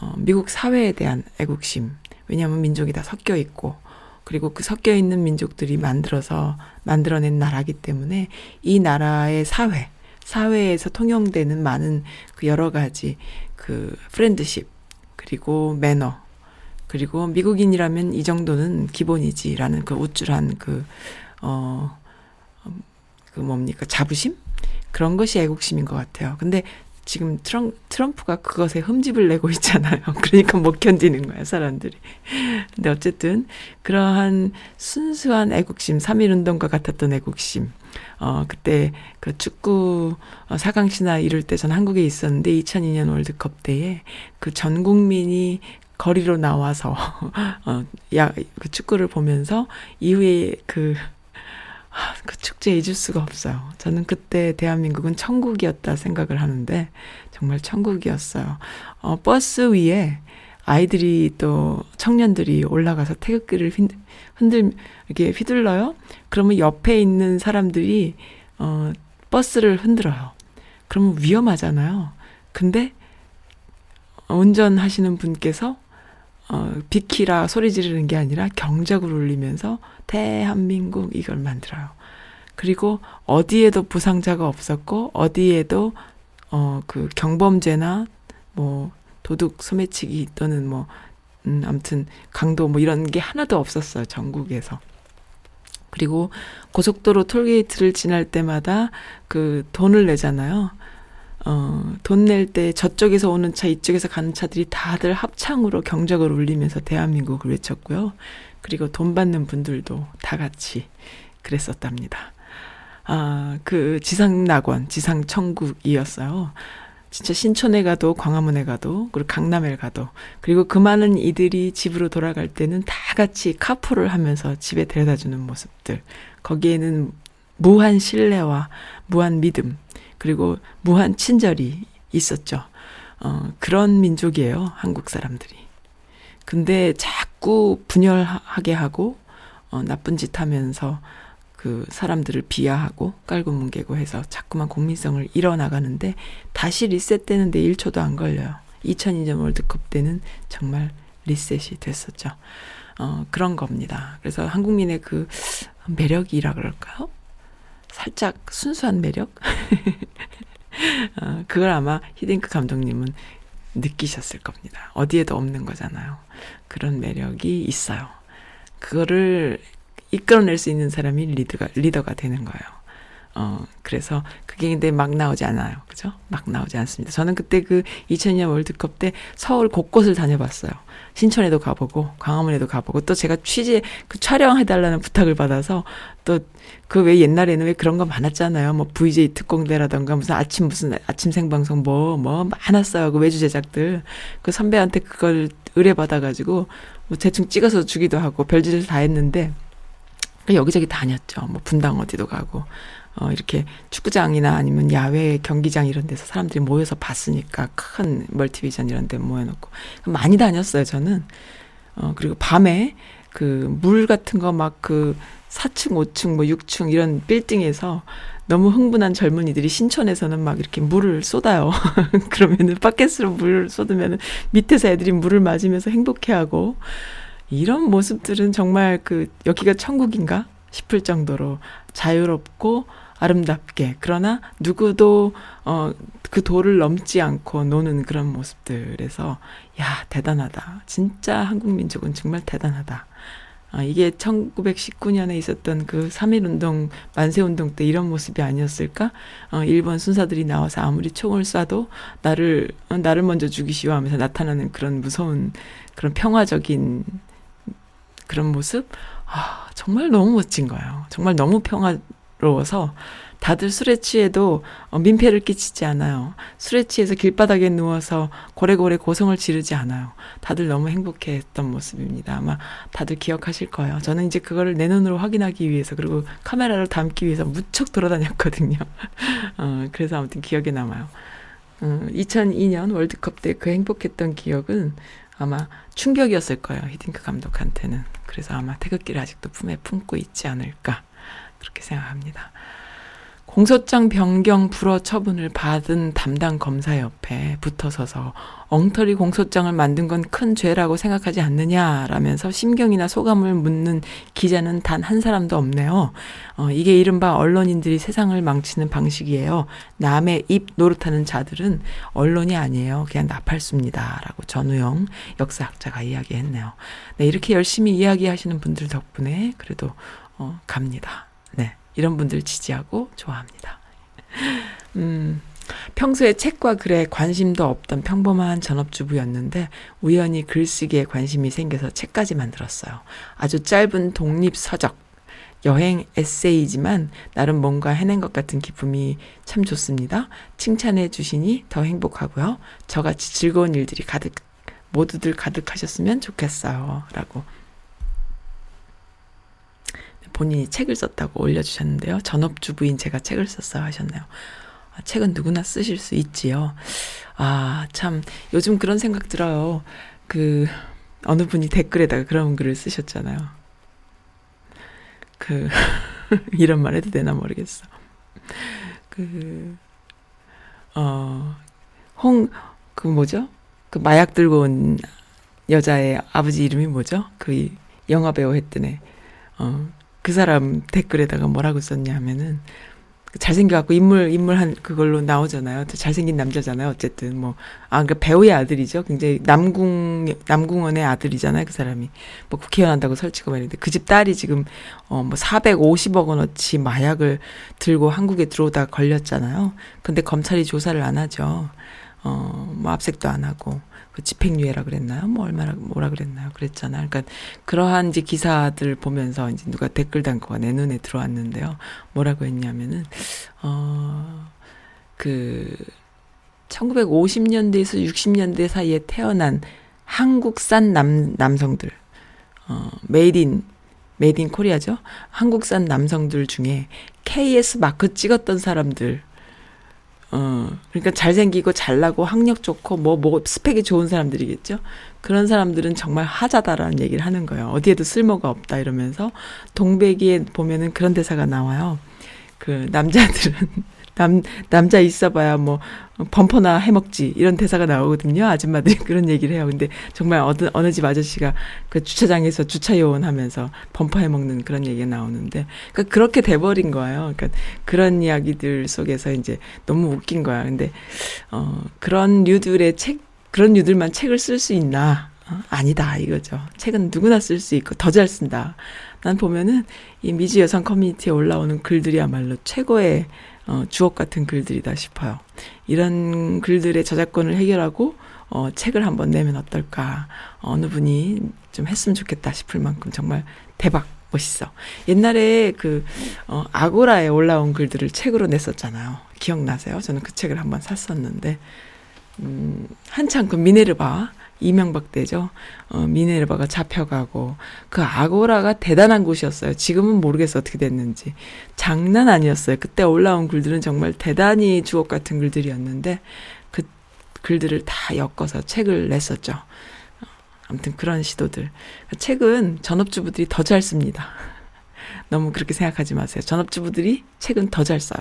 어, 미국 사회에 대한 애국심. 왜냐하면 민족이 다 섞여 있고, 그리고 그 섞여 있는 민족들이 만들어서 만들어낸 나라기 때문에 이 나라의 사회, 사회에서 통용되는 많은 그 여러 가지 그 프렌드십, 그리고 매너, 그리고 미국인이라면 이 정도는 기본이지라는 그 우쭐한 그, 어, 그 뭡니까, 자부심? 그런 것이 애국심인 것 같아요. 근데 지금 트럼, 트럼프가 그것에 흠집을 내고 있잖아요. 그러니까 못 견디는 거야, 사람들이. 근데 어쨌든, 그러한 순수한 애국심, 3.1운동과 같았던 애국심, 어, 그때 그 축구 어, 4강 신화 이룰 때전 한국에 있었는데 2002년 월드컵 때에 그 전 국민이 거리로 나와서 어, 야, 그 축구를 보면서 이후에 그, 그 축제 잊을 수가 없어요. 저는 그때 대한민국은 천국이었다 생각을 하는데 정말 천국이었어요. 어, 버스 위에 아이들이 또 청년들이 올라가서 태극기를 흔들 이렇게 휘둘러요. 그러면 옆에 있는 사람들이 어 버스를 흔들어요. 그러면 위험하잖아요. 근데 운전하시는 분께서 어 비키라 소리 지르는 게 아니라 경적을 울리면서 대한민국 이걸 만들어요. 그리고 어디에도 부상자가 없었고 어디에도 어 그 경범죄나 뭐 도둑 소매치기 또는 뭐 음, 아무튼 강도 뭐 이런 게 하나도 없었어요. 전국에서. 그리고 고속도로 톨게이트를 지날 때마다 그 돈을 내잖아요. 어, 돈 낼 때 저쪽에서 오는 차, 이쪽에서 가는 차들이 다들 합창으로 경적을 울리면서 대한민국을 외쳤고요. 그리고 돈 받는 분들도 다 같이 그랬었답니다. 아, 그 지상낙원, 지상천국이었어요. 진짜 신촌에 가도 광화문에 가도 그리고 강남에 가도 그리고 그 많은 이들이 집으로 돌아갈 때는 다 같이 카풀을 하면서 집에 데려다 주는 모습들 거기에는 무한 신뢰와 무한 믿음 그리고 무한 친절이 있었죠. 어, 그런 민족이에요. 한국 사람들이. 근데 자꾸 분열하게 하고 어, 나쁜 짓 하면서 그 사람들을 비하하고 깔고 뭉개고 해서 자꾸만 국민성을 잃어나가는데 다시 리셋되는데 1초도 안 걸려요. 2002년 월드컵 때는 정말 리셋이 됐었죠. 어, 그런 겁니다. 그래서 한국민의 그 매력이라 그럴까요? 살짝 순수한 매력? 어, 그걸 아마 히딩크 감독님은 느끼셨을 겁니다. 어디에도 없는 거잖아요. 그런 매력이 있어요. 그거를 이끌어낼 수 있는 사람이 리더가, 리더가 되는 거예요. 어, 그래서 그게 근데 막 나오지 않아요. 그죠? 막 나오지 않습니다. 저는 그때 그 2002년 월드컵 때 서울 곳곳을 다녀봤어요. 신촌에도 가보고, 광화문에도 가보고, 또 제가 취재, 그 촬영해달라는 부탁을 받아서 또 그 왜 옛날에는 왜 그런 거 많았잖아요. 뭐 VJ 특공대라던가 무슨 아침 무슨 아침 생방송 뭐, 뭐 많았어요. 그 외주 제작들. 그 선배한테 그걸 의뢰받아가지고 뭐 대충 찍어서 주기도 하고 별짓을 다 했는데 여기저기 다녔죠. 뭐 분당 어디도 가고 어 이렇게 축구장이나 아니면 야외 경기장 이런 데서 사람들이 모여서 봤으니까 큰 멀티비전 이런 데 모여놓고 많이 다녔어요. 저는 어 그리고 밤에 그 물 같은 거 막 그 4층, 5층, 뭐 6층 이런 빌딩에서 너무 흥분한 젊은이들이 신촌에서는 막 이렇게 물을 쏟아요. 그러면은 바켓으로 물을 쏟으면은 밑에서 애들이 물을 맞으면서 행복해하고 이런 모습들은 정말 그 여기가 천국인가 싶을 정도로 자유롭고 아름답게 그러나 누구도 어 그 도를 넘지 않고 노는 그런 모습들에서 야 대단하다 진짜 한국 민족은 정말 대단하다 아, 이게 1919년에 있었던 그 3.1운동, 만세운동 때 이런 모습이 아니었을까? 어, 일본 순사들이 나와서 아무리 총을 쏴도 나를, 어, 나를 먼저 죽이시오 하면서 나타나는 그런 무서운, 그런 평화적인 그런 모습? 아, 정말 너무 멋진 거예요. 정말 너무 평화 로워서 다들 술에 취해도 어, 민폐를 끼치지 않아요. 술에 취해서 길바닥에 누워서 고래고래 고성을 지르지 않아요. 다들 너무 행복해했던 모습입니다. 아마 다들 기억하실 거예요. 저는 이제 그거를 내 눈으로 확인하기 위해서 그리고 카메라로 담기 위해서 무척 돌아다녔거든요. 어, 그래서 아무튼 기억에 남아요. 어, 2002년 월드컵 때 그 행복했던 기억은 아마 충격이었을 거예요. 히딩크 감독한테는. 그래서 아마 태극기를 아직도 품에 품고 있지 않을까. 그렇게 생각합니다. 공소장 변경 불허 처분을 받은 담당 검사 옆에 붙어서서 엉터리 공소장을 만든 건 큰 죄라고 생각하지 않느냐라면서 심경이나 소감을 묻는 기자는 단 한 사람도 없네요. 어, 이게 이른바 언론인들이 세상을 망치는 방식이에요. 남의 입 노릇하는 자들은 언론이 아니에요. 그냥 나팔수입니다. 라고 전우영 역사학자가 이야기했네요. 네, 이렇게 열심히 이야기하시는 분들 덕분에 그래도 어, 갑니다. 네. 이런 분들 지지하고 좋아합니다. 음, 평소에 책과 글에 관심도 없던 평범한 전업주부였는데 우연히 글쓰기에 관심이 생겨서 책까지 만들었어요. 아주 짧은 독립서적, 여행 에세이지만 나름 뭔가 해낸 것 같은 기쁨이 참 좋습니다. 칭찬해 주시니 더 행복하고요. 저같이 즐거운 일들이 가득, 모두들 가득하셨으면 좋겠어요. 라고 본인이 책을 썼다고 올려주셨는데요. 전업주부인 제가 책을 썼어요 하셨네요. 아, 책은 누구나 쓰실 수 있지요. 아, 참, 요즘 그런 생각 들어요. 그, 어느 분이 댓글에다가 그런 글을 쓰셨잖아요. 그, 이런 말 해도 되나 모르겠어. 그, 어, 홍, 그 뭐죠? 그 마약 들고 온 여자의 아버지 이름이 뭐죠? 그 영화 배우 했던 애. 어, 그 사람 댓글에다가 뭐라고 썼냐 하면은 잘생겨갖고 인물 인물 한 그걸로 나오잖아요. 잘생긴 남자잖아요. 어쨌든 뭐아그 배우의 아들이죠. 굉장히 남궁 남궁원의 아들이잖아요. 그 사람이 뭐 국회의원 한다고 설치고 말인데 그 집 딸이 지금 어뭐 450억 원어치 마약을 들고 한국에 들어오다 걸렸잖아요. 근데 검찰이 조사를 안 하죠. 어뭐 압색도 안 하고 그 집행유예라 그랬나요? 뭐 얼마나 뭐라 그랬나요? 그랬잖아요. 그러니까 그러한 이제 기사들 보면서 이제 누가 댓글 단 거가 내 눈에 들어왔는데요. 뭐라고 했냐면은 어그 1950년대에서 60년대 사이에 태어난 한국산 남 남성들 어 made in made in Korea죠. 한국산 남성들 중에 KS 마크 찍었던 사람들 어, 그러니까 잘생기고 잘나고 학력 좋고 뭐, 뭐, 스펙이 좋은 사람들이겠죠? 그런 사람들은 정말 하자다라는 얘기를 하는 거예요. 어디에도 쓸모가 없다 이러면서 동백이에 보면은 그런 대사가 나와요. 그 남자들은 남, 남자 있어봐야 뭐, 범퍼나 해먹지, 이런 대사가 나오거든요. 아줌마들이 그런 얘기를 해요. 근데 정말 어느, 어느 집 아저씨가 그 주차장에서 주차 요원 하면서 범퍼 해먹는 그런 얘기가 나오는데, 그러니까 그렇게 돼버린 거예요. 그러니까 그런 이야기들 속에서 이제 너무 웃긴 거야. 근데, 어, 그런 류들의 책, 그런 류들만 책을 쓸 수 있나? 어? 아니다, 이거죠. 책은 누구나 쓸 수 있고 더 잘 쓴다. 난 보면은 이 미주 여성 커뮤니티에 올라오는 글들이야말로 최고의 어, 주옥 같은 글들이다 싶어요. 이런 글들의 저작권을 해결하고 어, 책을 한번 내면 어떨까. 어느 분이 좀 했으면 좋겠다 싶을 만큼 정말 대박 멋있어. 옛날에 그 어, 아고라에 올라온 글들을 책으로 냈었잖아요. 기억나세요? 저는 그 책을 한번 샀었는데 음, 한창 그 미네르바 이명박 때죠. 어, 미네르바가 잡혀가고 그 아고라가 대단한 곳이었어요. 지금은 모르겠어 어떻게 됐는지 장난 아니었어요. 그때 올라온 글들은 정말 대단히 주옥 같은 글들이었는데 그 글들을 다 엮어서 책을 냈었죠. 어, 아무튼 그런 시도들. 책은 전업주부들이 더 잘 씁니다. 너무 그렇게 생각하지 마세요. 전업주부들이 책은 더 잘 써요.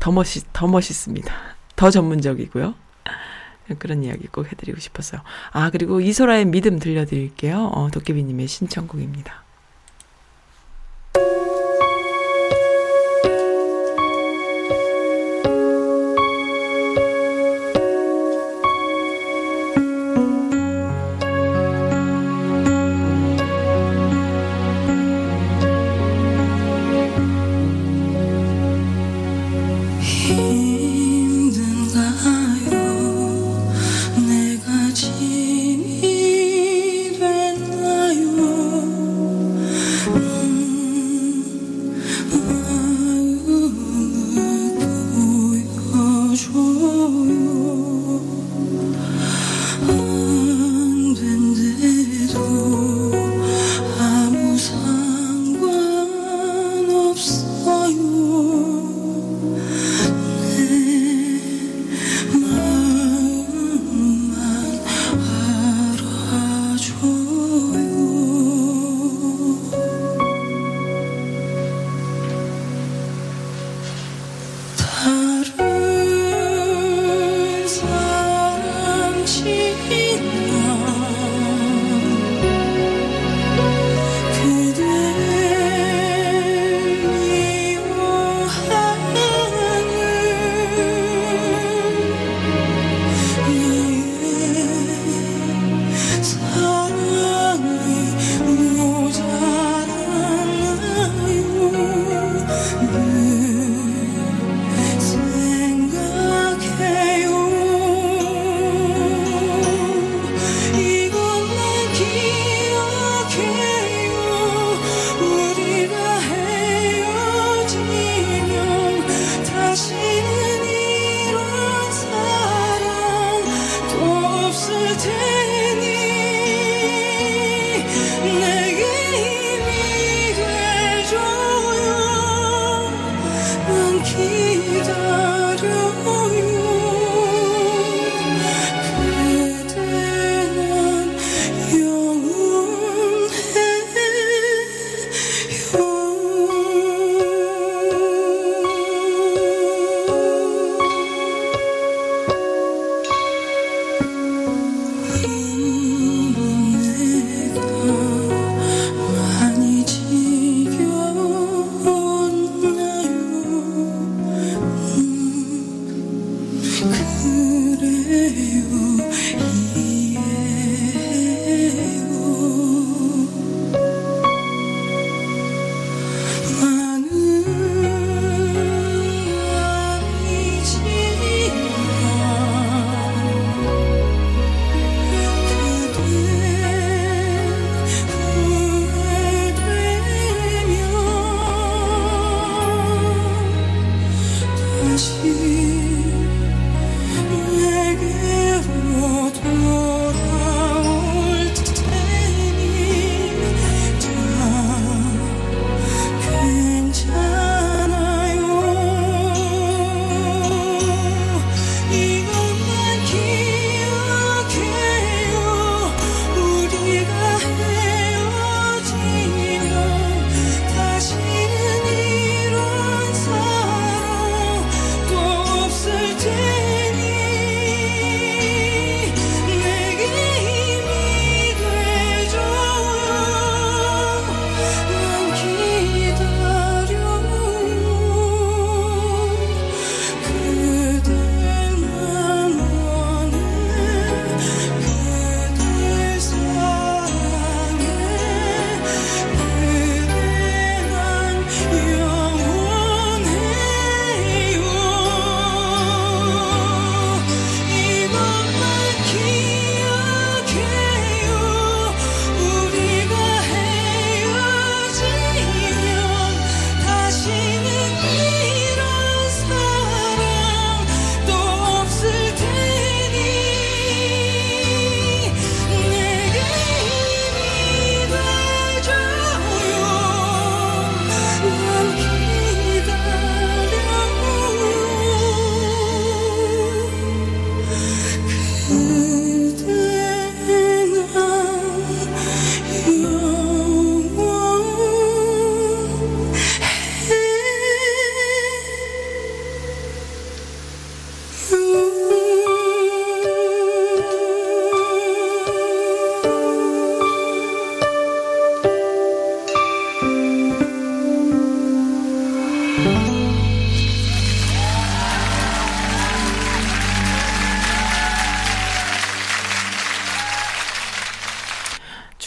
더 멋있, 더 멋있습니다. 더 전문적이고요. 그런 이야기 꼭 해드리고 싶었어요. 아, 그리고 이소라의 믿음 들려드릴게요. 어, 도깨비님의 신청곡입니다.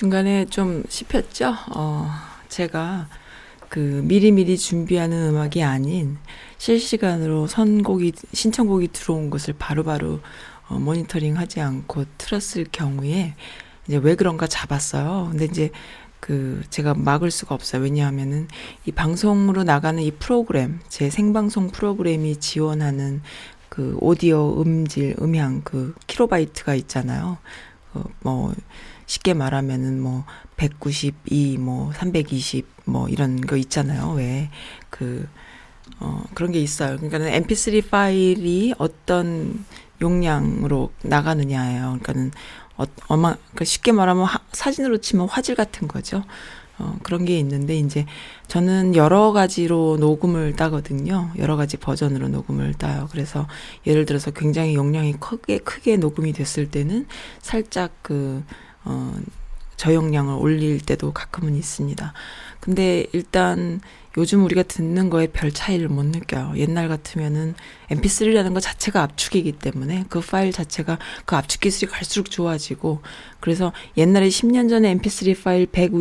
중간에 좀 씹혔죠? 어, 제가 그 미리미리 준비하는 음악이 아닌 실시간으로 선곡이, 신청곡이 들어온 것을 바로바로 어, 모니터링 하지 않고 틀었을 경우에 이제 왜 그런가 잡았어요. 근데 이제 그 제가 막을 수가 없어요. 왜냐하면은 이 방송으로 나가는 이 프로그램, 제 생방송 프로그램이 지원하는 그 오디오 음질, 음향 그 킬로바이트가 있잖아요. 어, 뭐 쉽게 말하면은 뭐 192, 뭐 320, 뭐 이런 거 있잖아요. 왜 그 어, 그런 게 있어요. 그러니까는 MP3 파일이 어떤 용량으로 나가느냐예요. 그러니까는 어, 어마, 그 쉽게 말하면 하, 사진으로 치면 화질 같은 거죠. 어, 그런 게 있는데, 이제 저는 여러 가지로 녹음을 따거든요. 여러 가지 버전으로 녹음을 따요. 그래서 예를 들어서 굉장히 용량이 크게, 크게 녹음이 됐을 때는 살짝 그, 어, 저용량을 올릴 때도 가끔은 있습니다. 근데 일단 요즘 우리가 듣는 거에 별 차이를 못 느껴요. 옛날 같으면은 mp3라는 것 자체가 압축이기 때문에 그 파일 자체가 그 압축 기술이 갈수록 좋아지고 그래서 옛날에 10년 전에 mp3 파일 100,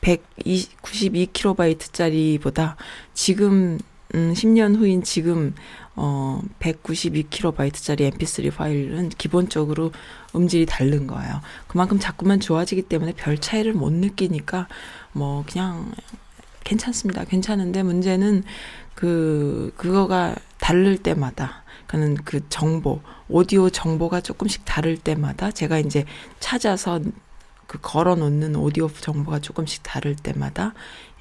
192kb짜리보다 지금 음 10년 후인 지금 어 192kb짜리 mp3 파일은 기본적으로 음질이 다른 거예요. 그만큼 자꾸만 좋아지기 때문에 별 차이를 못 느끼니까 뭐 그냥 괜찮습니다. 괜찮은데 문제는 그 그거가 다를 때마다 그는 그 정보 오디오 정보가 조금씩 다를 때마다 제가 이제 찾아서 그 걸어 놓는 오디오 정보가 조금씩 다를 때마다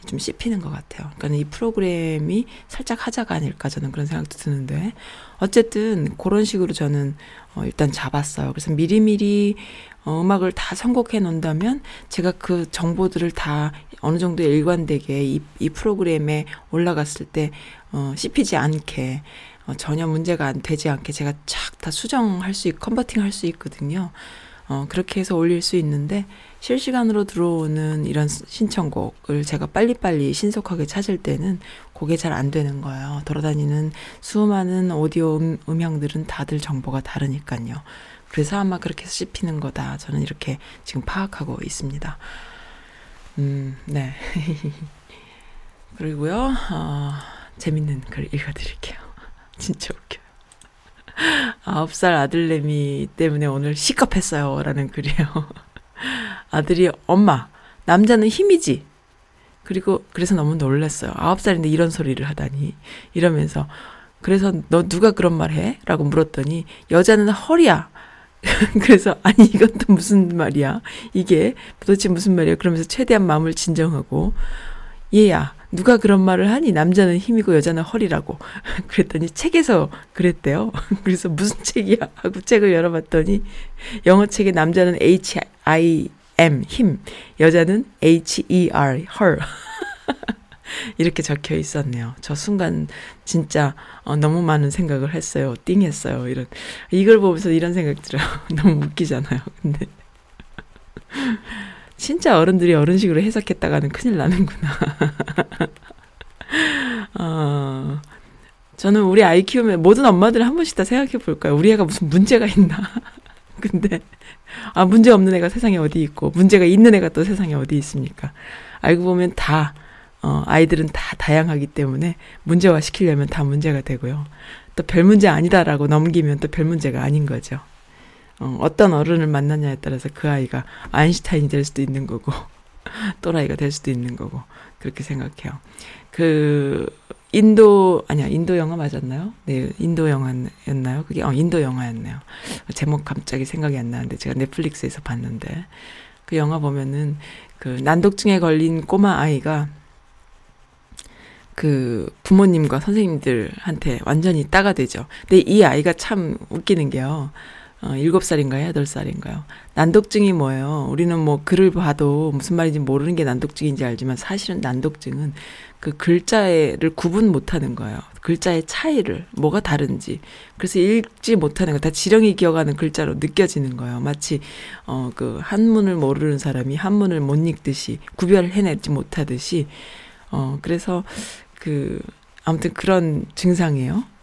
좀 씹히는 것 같아요. 그러니까 이 프로그램이 살짝 하자가 아닐까 저는 그런 생각도 드는데 어쨌든 그런 식으로 저는 어 일단 잡았어요. 그래서 미리미리 어, 음악을 다 선곡해 놓는다면 제가 그 정보들을 다 어느 정도 일관되게 이, 이 프로그램에 올라갔을 때 어, 씹히지 않게 어, 전혀 문제가 안 되지 않게 제가 쫙 다 수정할 수 있고 컨버팅 할 수 있거든요. 어, 그렇게 해서 올릴 수 있는데 실시간으로 들어오는 이런 신청곡을 제가 빨리빨리 신속하게 찾을 때는 그게 잘 안 되는 거예요. 돌아다니는 수많은 오디오 음, 음향들은 다들 정보가 다르니까요. 그래서 아마 그렇게 씹히는 거다. 저는 이렇게 지금 파악하고 있습니다. 음, 네. 그리고요, 어, 재밌는 글 읽어드릴게요. 진짜 웃겨요. 아홉 살 아들내미 때문에 오늘 시겁했어요. 라는 글이에요. 아들이, 엄마, 남자는 힘이지. 그리고, 그래서 너무 놀랐어요. 아홉 살인데 이런 소리를 하다니. 이러면서, 그래서 너 누가 그런 말 해? 라고 물었더니, 여자는 허리야. 그래서 아니 또 무슨 말이야? 이게 도대체 무슨 말이야? 그러면서 최대한 마음을 진정하고 얘야 누가 그런 말을 하니 남자는 힘이고 여자는 허리라고 그랬더니 책에서 그랬대요. 그래서 무슨 책이야 하고 책을 열어봤더니 영어 책에 남자는 H I M 힘 여자는 H E R her 이렇게 적혀 있었네요. 저 순간 진짜 어, 너무 많은 생각을 했어요. 띵했어요. 이런 이걸 보면서 이런 생각 들어요. 너무 웃기잖아요. 근데 진짜 어른들이 어른식으로 해석했다가는 큰일 나는구나. 어, 저는 우리 아이 키우면 모든 엄마들 한 번씩 다 생각해 볼까요? 우리 애가 무슨 문제가 있나? 근데 아 문제 없는 애가 세상에 어디 있고 문제가 있는 애가 또 세상에 어디 있습니까? 알고 보면 다 어, 아이들은 다 다양하기 때문에 문제화 시키려면 다 문제가 되고요. 또 별 문제 아니다라고 넘기면 또 별 문제가 아닌 거죠. 어, 어떤 어른을 만나냐에 따라서 그 아이가 아인슈타인이 될 수도 있는 거고, 또라이가 될 수도 있는 거고, 그렇게 생각해요. 그, 인도, 아니야, 인도 영화 맞았나요? 네, 인도 영화였나요? 그게, 어, 인도 영화였네요. 제목 갑자기 생각이 안 나는데, 제가 넷플릭스에서 봤는데, 그 영화 보면은, 그, 난독증에 걸린 꼬마 아이가, 그 부모님과 선생님들한테 완전히 따가 되죠. 근데 이 아이가 참 웃기는 게요. 어, 7살인가요? 8살인가요? 난독증이 뭐예요? 우리는 뭐 글을 봐도 무슨 말인지 모르는 게 난독증인지 알지만 사실은 난독증은 그 글자를 구분 못 하는 거예요. 글자의 차이를, 뭐가 다른지. 그래서 읽지 못하는 거, 다 지렁이 기어가는 글자로 느껴지는 거예요. 마치, 어, 그 한문을 모르는 사람이 한문을 못 읽듯이, 구별을 해내지 못하듯이, 어, 그래서 그 아무튼 그런 증상이에요.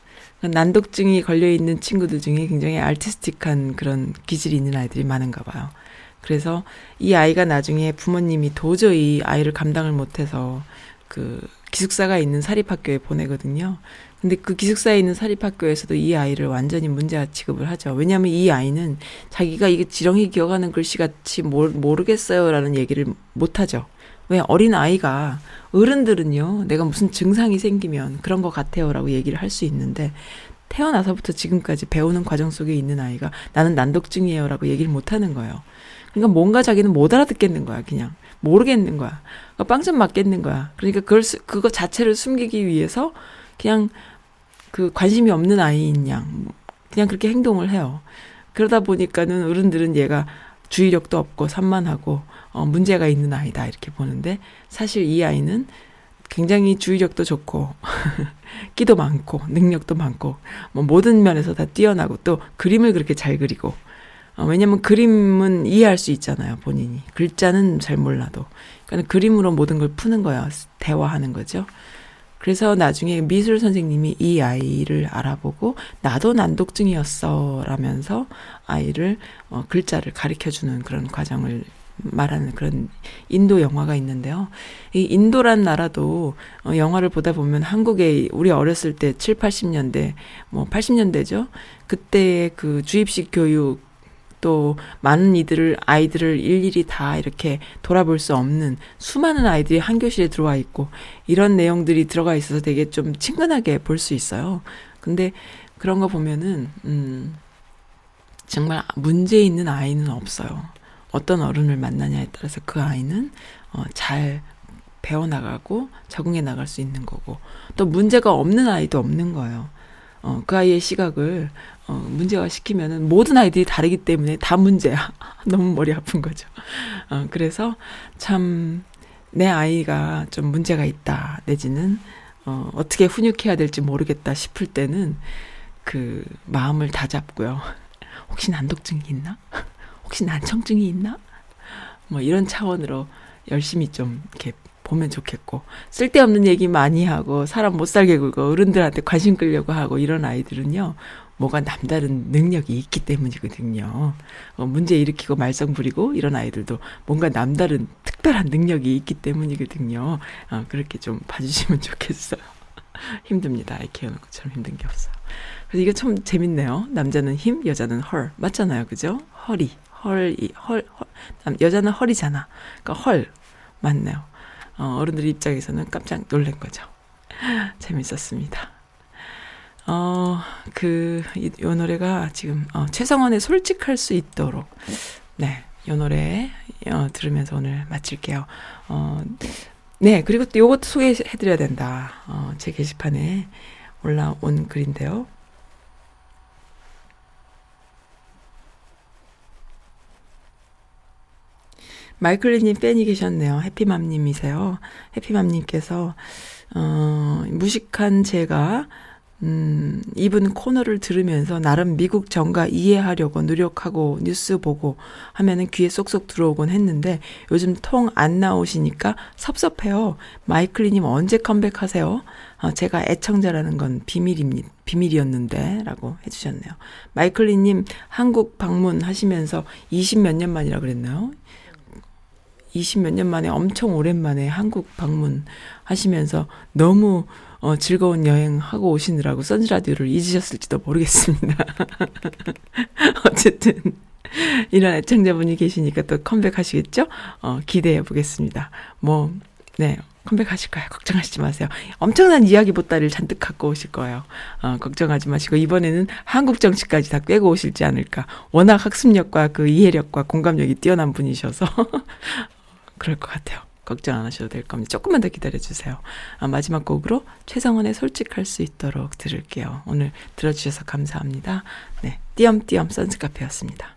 난독증이 걸려 있는 친구들 중에 굉장히 알티스틱한 그런 기질이 있는 아이들이 많은가 봐요. 그래서 이 아이가 나중에 부모님이 도저히 아이를 감당을 못해서 그 기숙사가 있는 사립학교에 보내거든요. 근데 그 기숙사에 있는 사립학교에서도 이 아이를 완전히 문제아 취급을 하죠. 왜냐하면 이 아이는 자기가 이게 지렁이 기어가는 글씨 같이 모르겠어요라는 얘기를 못 하죠. 왜 어린 아이가 어른들은요, 내가 무슨 증상이 생기면 그런 것 같아요라고 얘기를 할 수 있는데 태어나서부터 지금까지 배우는 과정 속에 있는 아이가 나는 난독증이에요라고 얘기를 못 하는 거예요. 그러니까 뭔가 자기는 못 알아듣겠는 거야, 그냥. 모르겠는 거야. 그러니까 빵점 맞겠는 거야. 그러니까 그걸, 그거 자체를 숨기기 위해서 그냥 그 관심이 없는 아이인 양, 그냥 그렇게 행동을 해요. 그러다 보니까는 어른들은 얘가 주의력도 없고 산만하고, 어, 문제가 있는 아이다, 이렇게 보는데, 사실 이 아이는 굉장히 주의력도 좋고, 끼도 많고, 능력도 많고, 뭐 모든 면에서 다 뛰어나고, 또 그림을 그렇게 잘 그리고, 어, 왜냐면 그림은 이해할 수 있잖아요, 본인이. 글자는 잘 몰라도. 그러니까 그림으로 모든 걸 푸는 거야. 대화하는 거죠. 그래서 나중에 미술 선생님이 이 아이를 알아보고 나도 난독증이었어 라면서 아이를 어, 글자를 가르쳐 주는 그런 과정을 말하는 그런 인도 영화가 있는데요. 이 인도란 나라도 어, 영화를 보다 보면 한국에 우리 어렸을 때 7, 80년대 뭐 80년대죠. 그때 그 주입식 교육 또 많은 이들을 아이들을 일일이 다 이렇게 돌아볼 수 없는 수많은 아이들이 한 교실에 들어와 있고 이런 내용들이 들어가 있어서 되게 좀 친근하게 볼 수 있어요. 근데 그런 거 보면은 음 정말 문제 있는 아이는 없어요. 어떤 어른을 만나냐에 따라서 그 아이는 어 잘 배워나가고 적응해 나갈 수 있는 거고 또 문제가 없는 아이도 없는 거예요. 어, 그 아이의 시각을 어, 문제화 시키면은 모든 아이들이 다르기 때문에 다 문제야. 너무 머리 아픈 거죠. 어, 그래서 참 내 아이가 좀 문제가 있다 내지는 어, 어떻게 훈육해야 될지 모르겠다 싶을 때는 그 마음을 다 잡고요. 혹시 난독증이 있나? 혹시 난청증이 있나? 뭐 이런 차원으로 열심히 좀 이렇게 보면 좋겠고 쓸데없는 얘기 많이 하고 사람 못 살게 굴고 어른들한테 관심 끌려고 하고 이런 아이들은요 뭐가 남다른 능력이 있기 때문이거든요. 어, 문제 일으키고 말썽 부리고 이런 아이들도 뭔가 남다른 특별한 능력이 있기 때문이거든요. 어, 그렇게 좀 봐주시면 좋겠어요. 힘듭니다. 아이 키우는 것처럼 힘든 게 없어요. 그래서 이거 참 재밌네요. 남자는 힘, 여자는 헐. 맞잖아요. 그죠? 헐이. 헐, 헐. 남, 여자는 헐이잖아. 그러니까 헐. 맞네요. 어, 어른들 입장에서는 깜짝 놀란 거죠. 재밌었습니다. 어, 그, 이, 요 노래가 지금, 어, 최성원의 솔직할 수 있도록. 네, 요 노래, 어, 들으면서 오늘 마칠게요. 어, 네, 그리고 또 요것도 소개해드려야 된다. 어, 제 게시판에 올라온 글인데요. 마이클리님 팬이 계셨네요. 해피맘님이세요. 해피맘님께서, 어, 무식한 제가, 음, 이분 코너를 들으면서 나름 미국 정가 이해하려고 노력하고 뉴스 보고 하면은 귀에 쏙쏙 들어오곤 했는데 요즘 통 안 나오시니까 섭섭해요. 마이클리님 언제 컴백하세요? 어, 제가 애청자라는 건 비밀입니다. 비밀이었는데 라고 해주셨네요. 마이클리님 한국 방문하시면서 20 몇 년 만이라 그랬나요? 20몇 년 만에 엄청 오랜만에 한국 방문하시면서 너무 어, 즐거운 여행 하고 오시느라고 선즈라디오를 잊으셨을지도 모르겠습니다. 어쨌든, 이런 애청자분이 계시니까 또 컴백하시겠죠? 어, 기대해 보겠습니다. 뭐, 네. 컴백하실 거예요. 걱정하시지 마세요. 엄청난 이야기 보따리를 잔뜩 갖고 오실 거예요. 어, 걱정하지 마시고 이번에는 한국 정치까지 다 꿰고 오실지 않을까. 워낙 학습력과 그 이해력과 공감력이 뛰어난 분이셔서 그럴 것 같아요. 걱정 안 하셔도 될 겁니다. 조금만 더 기다려주세요. 아, 마지막 곡으로 최성원의 솔직할 수 있도록 들을게요. 오늘 들어주셔서 감사합니다. 네, 띄엄띄엄 선스카페였습니다.